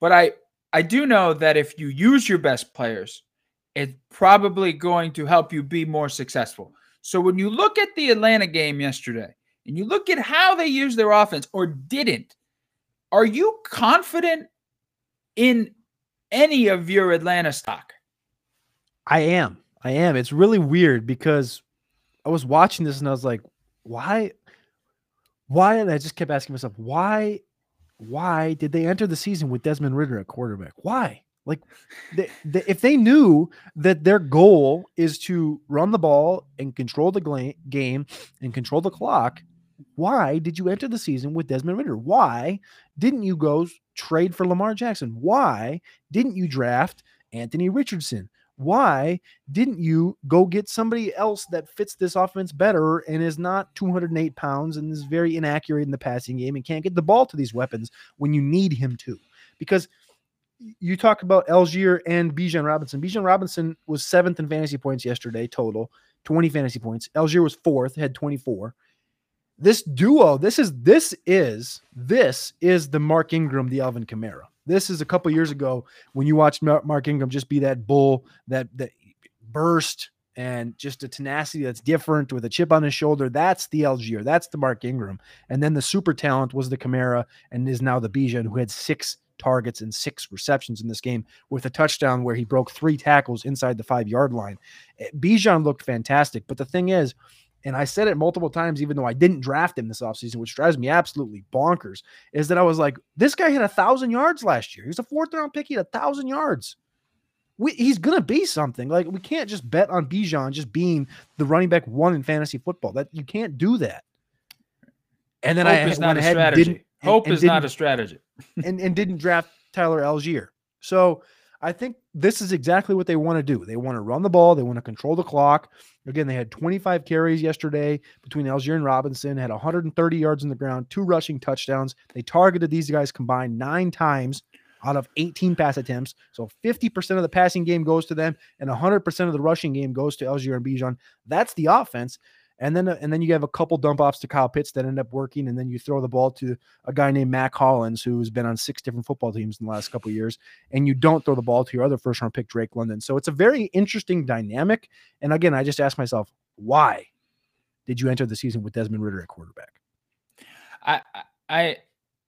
but I I do know that if you use your best players, it's probably going to help you be more successful. So when you look at the Atlanta game yesterday and you look at how they used their offense or didn't, are you confident in any of your Atlanta stock? I am. I am. It's really weird because I was watching this and I was like, why? Why? And I just kept asking myself, why? Why did they enter the season with Desmond Ridder at quarterback? Why? Like, they, they, if they knew that their goal is to run the ball and control the gla- game and control the clock, why did you enter the season with Desmond Ridder? Why didn't you go trade for Lamar Jackson? Why didn't you draft Anthony Richardson? Why didn't you go get somebody else that fits this offense better and is not 208 pounds and is very inaccurate in the passing game and can't get the ball to these weapons when you need him to? Because you talk about Allgeier and Bijan Robinson. Bijan Robinson was seventh in fantasy points yesterday, total 20 fantasy points. Allgeier was fourth, had 24. This duo, this is this is this is the Mark Ingram, the Alvin Kamara. This is a couple years ago when you watched Mark Ingram just be that bull that that burst and just a tenacity that's different with a chip on his shoulder. That's the Allgeier. That's the Mark Ingram. And then the super talent was the Kamara and is now the Bijan who had six targets and six receptions in this game with a touchdown where he broke three tackles inside the five yard line. Eh, Bijan looked fantastic. But the thing is, and I said it multiple times, even though I didn't draft him this offseason, which drives me absolutely bonkers, is that I was like, this guy hit a thousand yards last year. He's a fourth round pick, he had a thousand yards. We, he's gonna be something. Like we can't just bet on Bijan just being the running back one in fantasy football. That you can't do that. And then Hope I is not a strategy. Hope and, and is not a strategy. and, and didn't draft Tyler Allgeier. So I think this is exactly what they want to do. They want to run the ball. They want to control the clock. Again, they had 25 carries yesterday between Allgeier and Robinson, had 130 yards on the ground, two rushing touchdowns. They targeted these guys combined nine times out of 18 pass attempts. So 50% of the passing game goes to them, and 100% of the rushing game goes to Allgeier and Bijan. That's the offense. And then and then you have a couple dump offs to Kyle Pitts that end up working, and then you throw the ball to a guy named Mack Hollins who's been on six different football teams in the last couple years, and you don't throw the ball to your other first round pick Drake London. So it's a very interesting dynamic. And again, I just ask myself, why did you enter the season with Desmond Ridder at quarterback? I I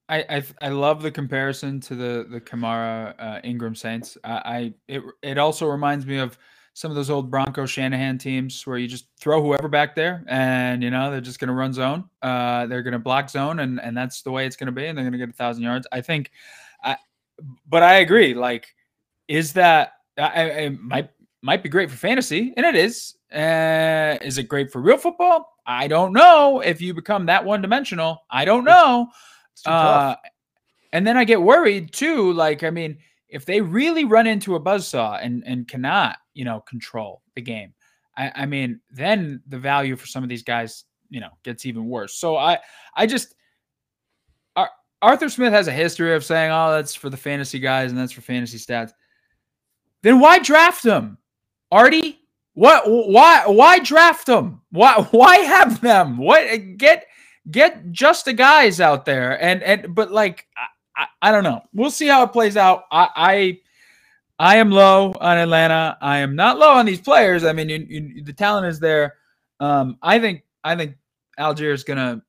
I I, I love the comparison to the the Kamara uh, Ingram Saints. I, I it it also reminds me of some of those old Bronco Shanahan teams where you just throw whoever back there, and you know they're just going to run zone. Uh, they're going to block zone, and and that's the way it's going to be, and they're going to get a thousand yards. I think, I, but I agree. Like, is that I, I might might be great for fantasy, and it is. Uh, is it great for real football? I don't know. If you become that one dimensional, I don't know. Uh, and then I get worried too. Like, I mean, if they really run into a buzzsaw and and cannot, you know, control the game, I, I mean, then the value for some of these guys, you know, gets even worse. So I I just Arthur Smith has a history of saying, "Oh, that's for the fantasy guys and that's for fantasy stats." Then why draft them, Artie? What? Why? Why draft them? Why? Why have them? What? Get get just the guys out there and and but like I, I, don't know. We'll see how it plays out. I, I I am low on Atlanta. I am not low on these players. I mean, you, you, the talent is there. Um, I think I think Allgeier is gonna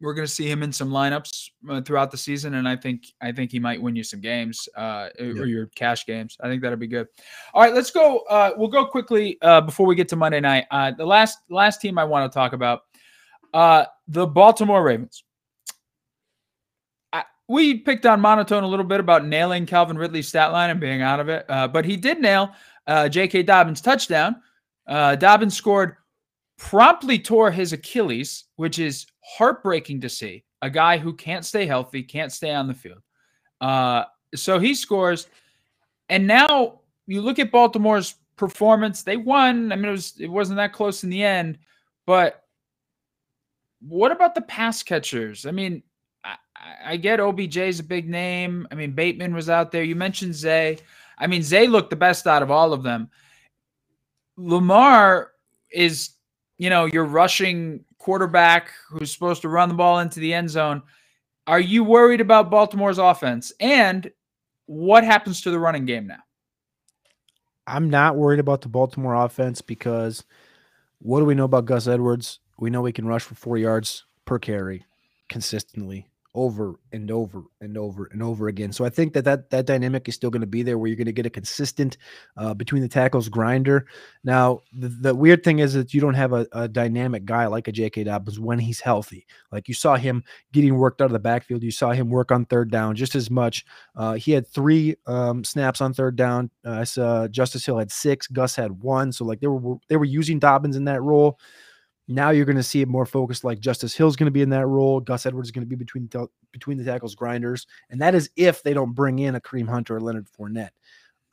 we're gonna see him in some lineups uh, throughout the season, and I think I think he might win you some games uh, or your cash games. I think that'll be good. All right, let's go. Uh, we'll go quickly uh, before we get to Monday night. Uh, the last last team I want to talk about uh, the Baltimore Ravens. We picked on monotone a little bit about nailing Calvin Ridley's stat line and being out of it, uh, but he did nail uh, J.K. Dobbins' touchdown. Uh, Dobbins scored, promptly tore his Achilles, which is heartbreaking to see. A guy who can't stay healthy, can't stay on the field. Uh, so he scores, and now you look at Baltimore's performance. They won. I mean, it was it wasn't that close in the end, but what about the pass catchers? I mean, I, get OBJ's a big name. I mean, Bateman was out there. You mentioned Zay. I mean, Zay looked the best out of all of them. Lamar is, you know, your rushing quarterback who's supposed to run the ball into the end zone. Are you worried about Baltimore's offense? And what happens to the running game now? I'm not worried about the Baltimore offense because what do we know about Gus Edwards? We know he can rush for four yards per carry consistently over and over and over and over again. So I think that that, that dynamic is still going to be there where you're going to get a consistent uh, between the tackles grinder. Now, the, the, weird thing is that you don't have a, a dynamic guy like a J.K. Dobbins when he's healthy. Like you saw him getting worked out of the backfield. You saw him work on third down just as much. Uh, he had three um, snaps on third down. Uh, I saw Justice Hill had six. Gus had one. So like they were they were using Dobbins in that role. Now you're going to see it more focused. Like Justice Hill's going to be in that role. Gus Edwards is going to be between between the tackles grinders, and that is if they don't bring in a Kareem Hunter or Leonard Fournette.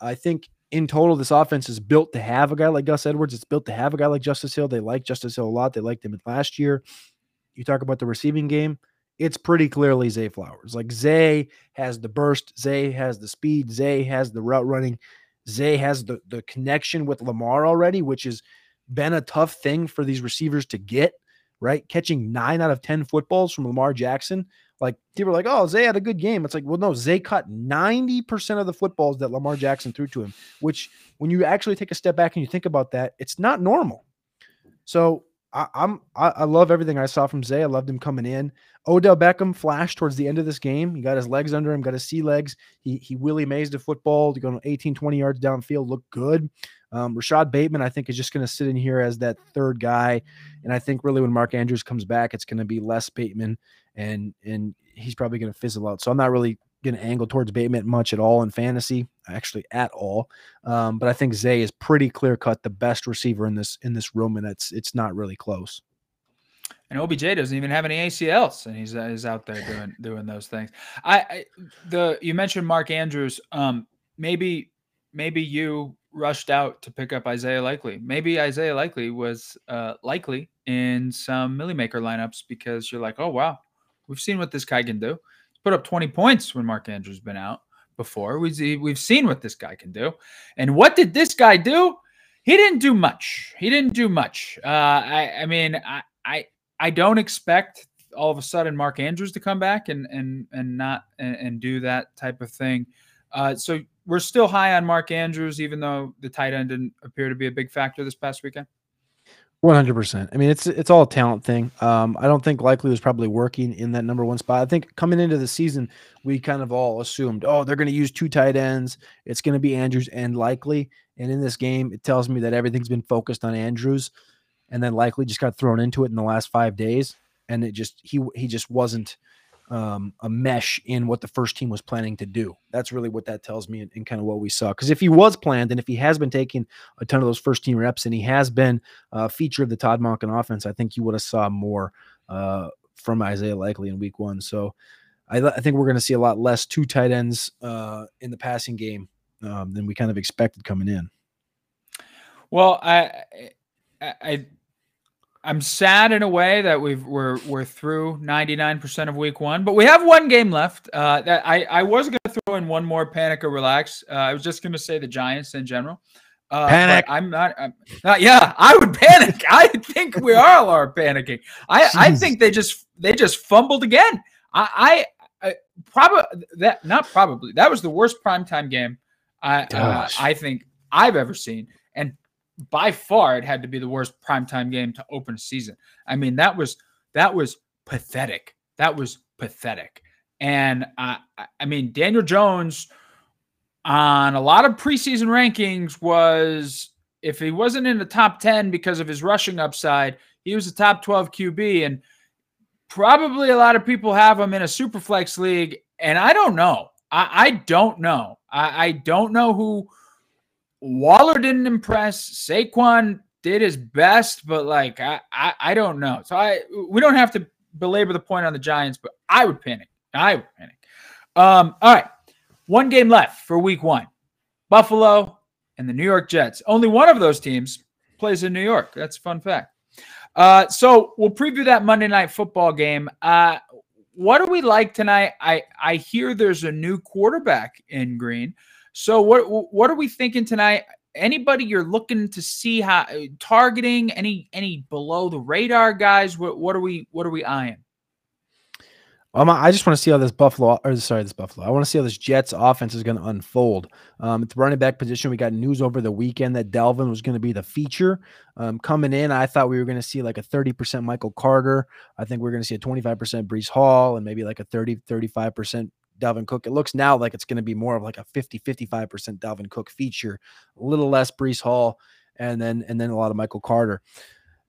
I think in total, this offense is built to have a guy like Gus Edwards. It's built to have a guy like Justice Hill. They like Justice Hill a lot. They liked him last year. You talk about the receiving game. It's pretty clearly Zay Flowers. Like Zay has the burst. Zay has the speed. Zay has the route running. Zay has the the connection with Lamar already, which is – been a tough thing for these receivers to get, right? Catching nine out of 10 footballs from Lamar Jackson. Like people are like, oh, Zay had a good game. It's like, well, no, Zay caught 90% of the footballs that Lamar Jackson threw to him, which when you actually take a step back and you think about that, it's not normal. So I, am I, I, love everything I saw from Zay. I loved him coming in. Odell Beckham flashed towards the end of this game. He got his legs under him, got his sea legs. He he Willie Mays the football, going 18, 20 yards downfield, looked good. Um, Rashod Bateman, I think, is just going to sit in here as that third guy, and I think really when Mark Andrews comes back, it's going to be less Bateman, and and he's probably going to fizzle out. So I'm not really going to angle towards Bateman much at all in fantasy, actually at all. Um, but I think Zay is pretty clear cut the best receiver in this in this room, and it's it's not really close. And OBJ doesn't even have any ACLs, and he's he's out there doing doing those things. I, I the you mentioned Mark Andrews. Um, maybe maybe you rushed out to pick up Isaiah Likely. Maybe Isaiah Likely was uh, likely in some Milly Maker lineups because you're like, oh wow, we've seen what this guy can do. He's put up 20 points when Mark Andrews been out before. We've we've seen what this guy can do, and what did this guy do? He didn't do much. He didn't do much. Uh, I I mean I I I don't expect all of a sudden Mark Andrews to come back and and and not and, and do that type of thing. Uh, so we're still high on Mark Andrews, even though the tight end didn't appear to be a big factor this past weekend. One hundred percent. I mean, it's it's all a talent thing. Um, I don't think Likely was probably working in that number one spot. I think coming into the season, we kind of all assumed, oh, they're going to use two tight ends. It's going to be Andrews and Likely. And in this game, it tells me that everything's been focused on Andrews, and then Likely just got thrown into it in the last five days, and it just he he just wasn't um, a mesh in what the first team was planning to do. That's really what that tells me and, kind of what we saw. Because if he was planned and if he has been taking a ton of those first team reps and he has been a feature of the Todd Monken offense, I think you would have saw more uh, from Isaiah Likely in week one. So I, I think we're going to see a lot less two tight ends uh, in the passing game um, than we kind of expected coming in. Well, I, I, I'm sad in a way that we've we're we're through 99% of week one, but we have one game left. Uh, that I I was going to throw in one more panic or relax. Uh, I was just going to say the Giants in general. Uh, panic. I'm not, I'm not. Yeah, I would panic. I think we all are panicking. I Jeez. I think they just they just fumbled again. I I, I probably that not probably that was the worst primetime game I uh, I think I've ever seen. By far it had to be the worst primetime game to open a season. I mean, that was that was pathetic. That was pathetic. And uh, I mean, Daniel Jones on a lot of preseason rankings was if he wasn't in the top 10 because of his rushing upside, he was a top 12 QB. And probably a lot of people have him in a super flex league. And I don't know. I, I don't know. I, I don't know who Waller didn't impress. Saquon did his best, but like I, I, I don't know. So I we don't have to belabor the point on the Giants, but I would panic. I would panic. Um, all right. One game left for week one. Buffalo and the New York Jets. Only one of those teams plays in New York. That's a fun fact. Uh, so we'll preview that Monday night football game. Uh, what do we like tonight? I I hear there's a new quarterback in Green. So what what are we thinking tonight? Anybody you're looking to see how uh, targeting any any below the radar guys? What what are we what are we eyeing? Um, I just want to see how this Buffalo, or sorry, this Buffalo. I want to see how this Jets offense is going to unfold. Um, at the running back position, we got news over the weekend that Dalvin was going to be the feature. Um, coming in, I thought we were going to see like a 30% Michael Carter. I think we're going to see a 25% Breece Hall and maybe like a 30, 35% Dalvin Cook. It looks now like it's going to be more of like a 50 55% Dalvin Cook feature, a little less Breece Hall, and then and then a lot of Michael Carter.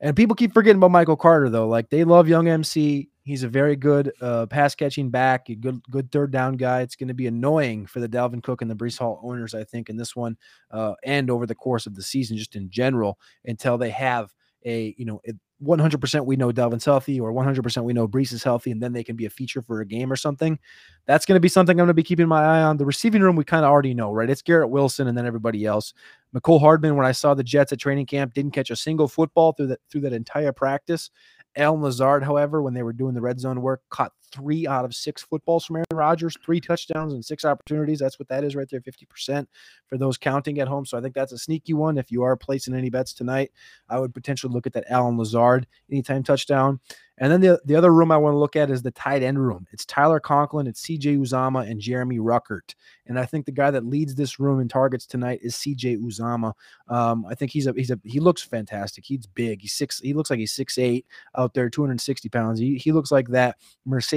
And people keep forgetting about Michael Carter though. Like they love young MC. He's a very good uh, pass catching back, a good good third down guy. It's going to be annoying for the Dalvin Cook and the Breece Hall owners, I think, in this one uh, and over the course of the season, just in general, until they have a you know 100% we know Dalvin's healthy or 100% we know Breece is healthy and then they can be a feature for a game or something. That's going to be something I'm going to be keeping my eye on. The receiving room we kind of already know, right? It's Garrett Wilson and then everybody else. Mecole Hardman, when I saw the Jets at training camp, didn't catch a single football through that through that entire practice. Allen Lazard, however, when they were doing the red zone work, caught three out of six footballs from Aaron Rodgers, three touchdowns and six opportunities. That's what that is right there, 50% for those counting at home. So I think that's a sneaky one. If you are placing any bets tonight, I would potentially look at that Allen Lazard anytime touchdown. And then the, the other room I want to look at is the tight end room. It's Tyler Conklin, it's CJ Uzomah, and Jeremy Ruckert. And I think the guy that leads this room in targets tonight is CJ Uzomah. Um, I think he's a he's a he looks fantastic. He's big. He's six. He looks like he's six eight out there, 260 pounds. He, he looks like that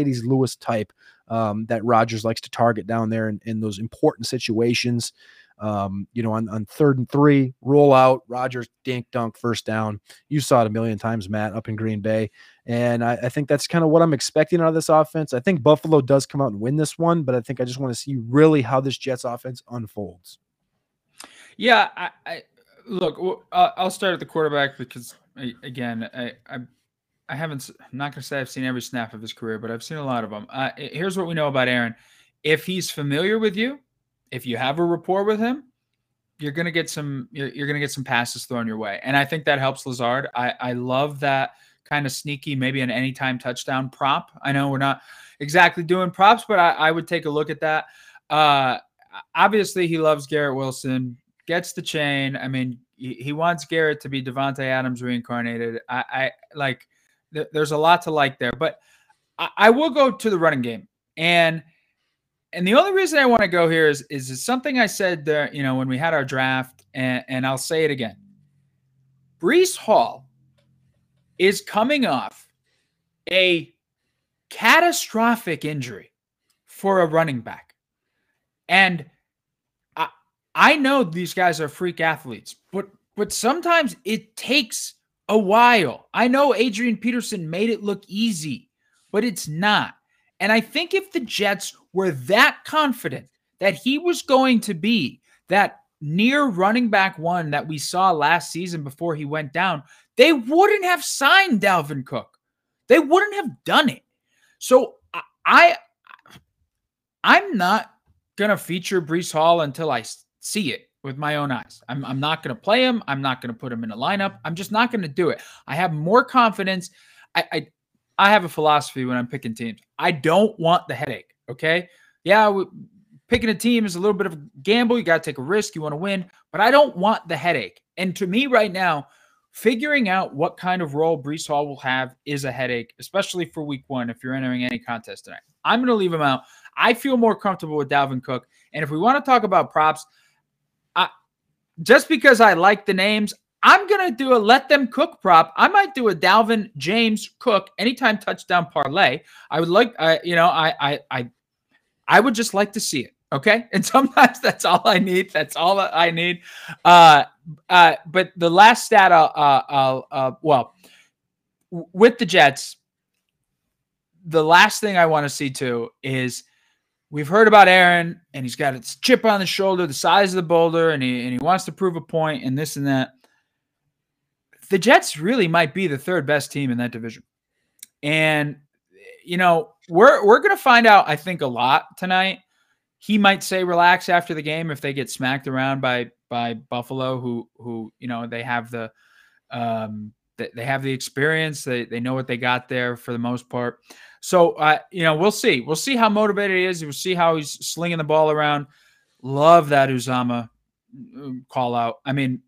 Marcedes Lewis type um, that Rodgers likes to target down there in, in those important situations. Um, you know, on, on third and three, roll out, Rodgers dink dunk first down. You saw it a million times, Matt, up in Green Bay. And I, I think that's kind of what I'm expecting out of this offense. I think Buffalo does come out and win this one, but I think I just want to see really how this Jets offense unfolds. Yeah, I, I look. I'll start at the quarterback because again, I, I I haven't. I'm not to say I've seen every snap of his career, but I've seen a lot of them. Uh, here's what we know about Aaron: if he's familiar with you, if you have a rapport with him, you're gonna get some you're, you're gonna get some passes thrown your way. And I think that helps Lazard. I, I love that kind of sneaky, maybe an anytime touchdown prop. I know we're not exactly doing props, but I, I would take a look at that. Uh obviously he loves Garrett Wilson, gets the chain. I mean, he, he wants Garrett to be Davante Adams reincarnated. I, I like there's a lot to like there. But I, I will go to the running game, and and the only reason I want to go here is is something I said there, you know, when we had our draft, and, and I'll say it again. Breece Hall is coming off a catastrophic injury for a running back. And I I know these guys are freak athletes, but but sometimes it takes a while. I know Adrian Peterson made it look easy, but it's not. And I think if the Jets were that confident that he was going to be that near running back one that we saw last season before he went down, they wouldn't have signed Dalvin Cook. They wouldn't have done it. So I, I'm not gonna feature Breece Hall until I see it with my own eyes. I'm, I'm not gonna play him. I'm not gonna put him in a lineup. I'm just not gonna do it. I have more confidence. I, I I have a philosophy when I'm picking teams. I don't want the headache. Okay. Yeah, we, picking a team is a little bit of a gamble. You got to take a risk. You want to win, but I don't want the headache. And to me, right now, figuring out what kind of role Breece Hall will have is a headache, especially for week one if you're entering any contest tonight. I'm going to leave him out. I feel more comfortable with Dalvin Cook. And if we want to talk about props, just because I like the names, I'm going to do a let them cook prop. I might do a Dalvin James Cook anytime touchdown parlay. I would like, uh, you know, I, I, I, I would just like to see it. Okay. And sometimes that's all I need. That's all I need. Uh, uh, but the last stat, I'll, uh, I'll uh, well, with the Jets, the last thing I want to see too is we've heard about Aaron and he's got a chip on the shoulder, the size of the boulder, and he, and he wants to prove a point and this and that. The Jets really might be the third best team in that division. And, you know, we're, we're going to find out, I think, a lot tonight he might say relax after the game if they get smacked around by by Buffalo, who who you know they have the um, they, they have the experience. They they know what they got there for the most part. So uh, you know we'll see. We'll see how motivated he is. We'll see how he's slinging the ball around. Love that Uzomah um, call out. I mean,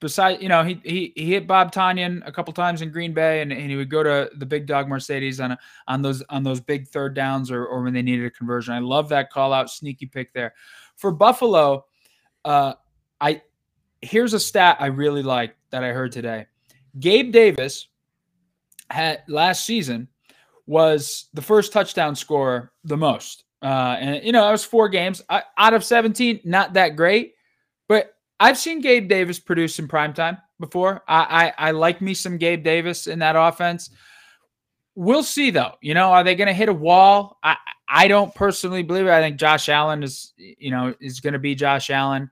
besides, you know, he he he hit Bob Tonyan a couple times in Green Bay, and, and he would go to the big dog Marcedes on a, on those on those big third downs or or when they needed a conversion. I love that call out, sneaky pick there. For Buffalo, uh, I here's a stat I really like that I heard today. Gabe Davis had last season was the first touchdown scorer the most. Uh, and you know, that was four games I, out of 17, not that great, but I've seen Gabe Davis produce in prime time before. I, I, I like me some Gabe Davis in that offense. We'll see though. You know, are they going to hit a wall? I I don't personally believe it. I think Josh Allen is you know is going to be Josh Allen.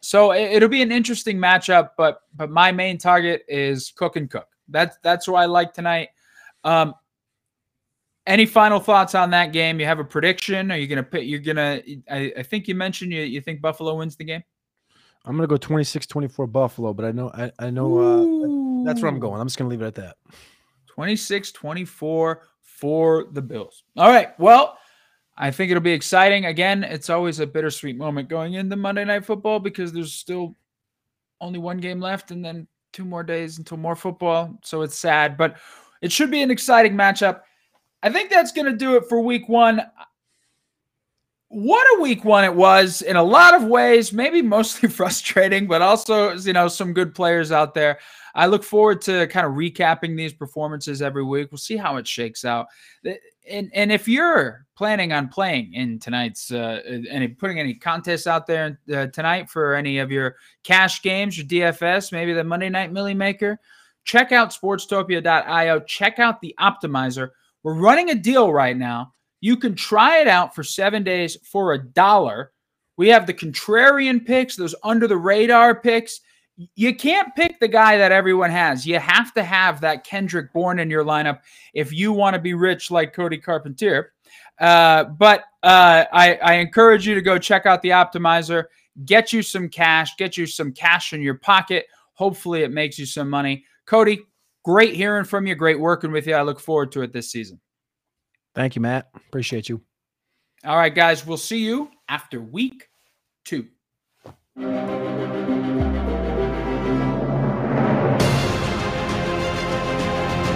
So it, will be an interesting matchup. But but my main target is Cook and Cook. That's that's who I like tonight. Um, any final thoughts on that game? You have a prediction? Are you gonna put? You're gonna. I, I think you mentioned you you think Buffalo wins the game. I'm gonna go 26-24 Buffalo, but I know I, I know uh, that's where I'm going. I'm just gonna leave it at that. 26-24 for the Bills. All right. Well, I think it'll be exciting. Again, it's always a bittersweet moment going into Monday Night Football because there's still only one game left and then two more days until more football. So it's sad, but it should be an exciting matchup. I think that's going to do it for week one what a week one it was in a lot of ways, maybe mostly frustrating, but also, you know, some good players out there. I look forward to kind of recapping these performances every week. We'll see how it shakes out. And and if you're planning on playing in tonight's uh, any putting any contests out there uh, tonight for any of your cash games, your DFS, maybe the Monday Night Milly Maker, check out Sportstopia.io. Check out the Optimizer. We're running a deal right now you can try it out for seven days for a dollar. We have the contrarian picks, those under the radar picks. You can't pick the guy that everyone has. You have to have that Kendrick Bourne in your lineup if you want to be rich like Cody Carpentier. Uh, but uh, I, I encourage you to go check out the optimizer, get you some cash, get you some cash in your pocket. Hopefully, it makes you some money. Cody, great hearing from you. Great working with you. I look forward to it this season. Thank you, Matt. Appreciate you. All right, guys. We'll see you after week two.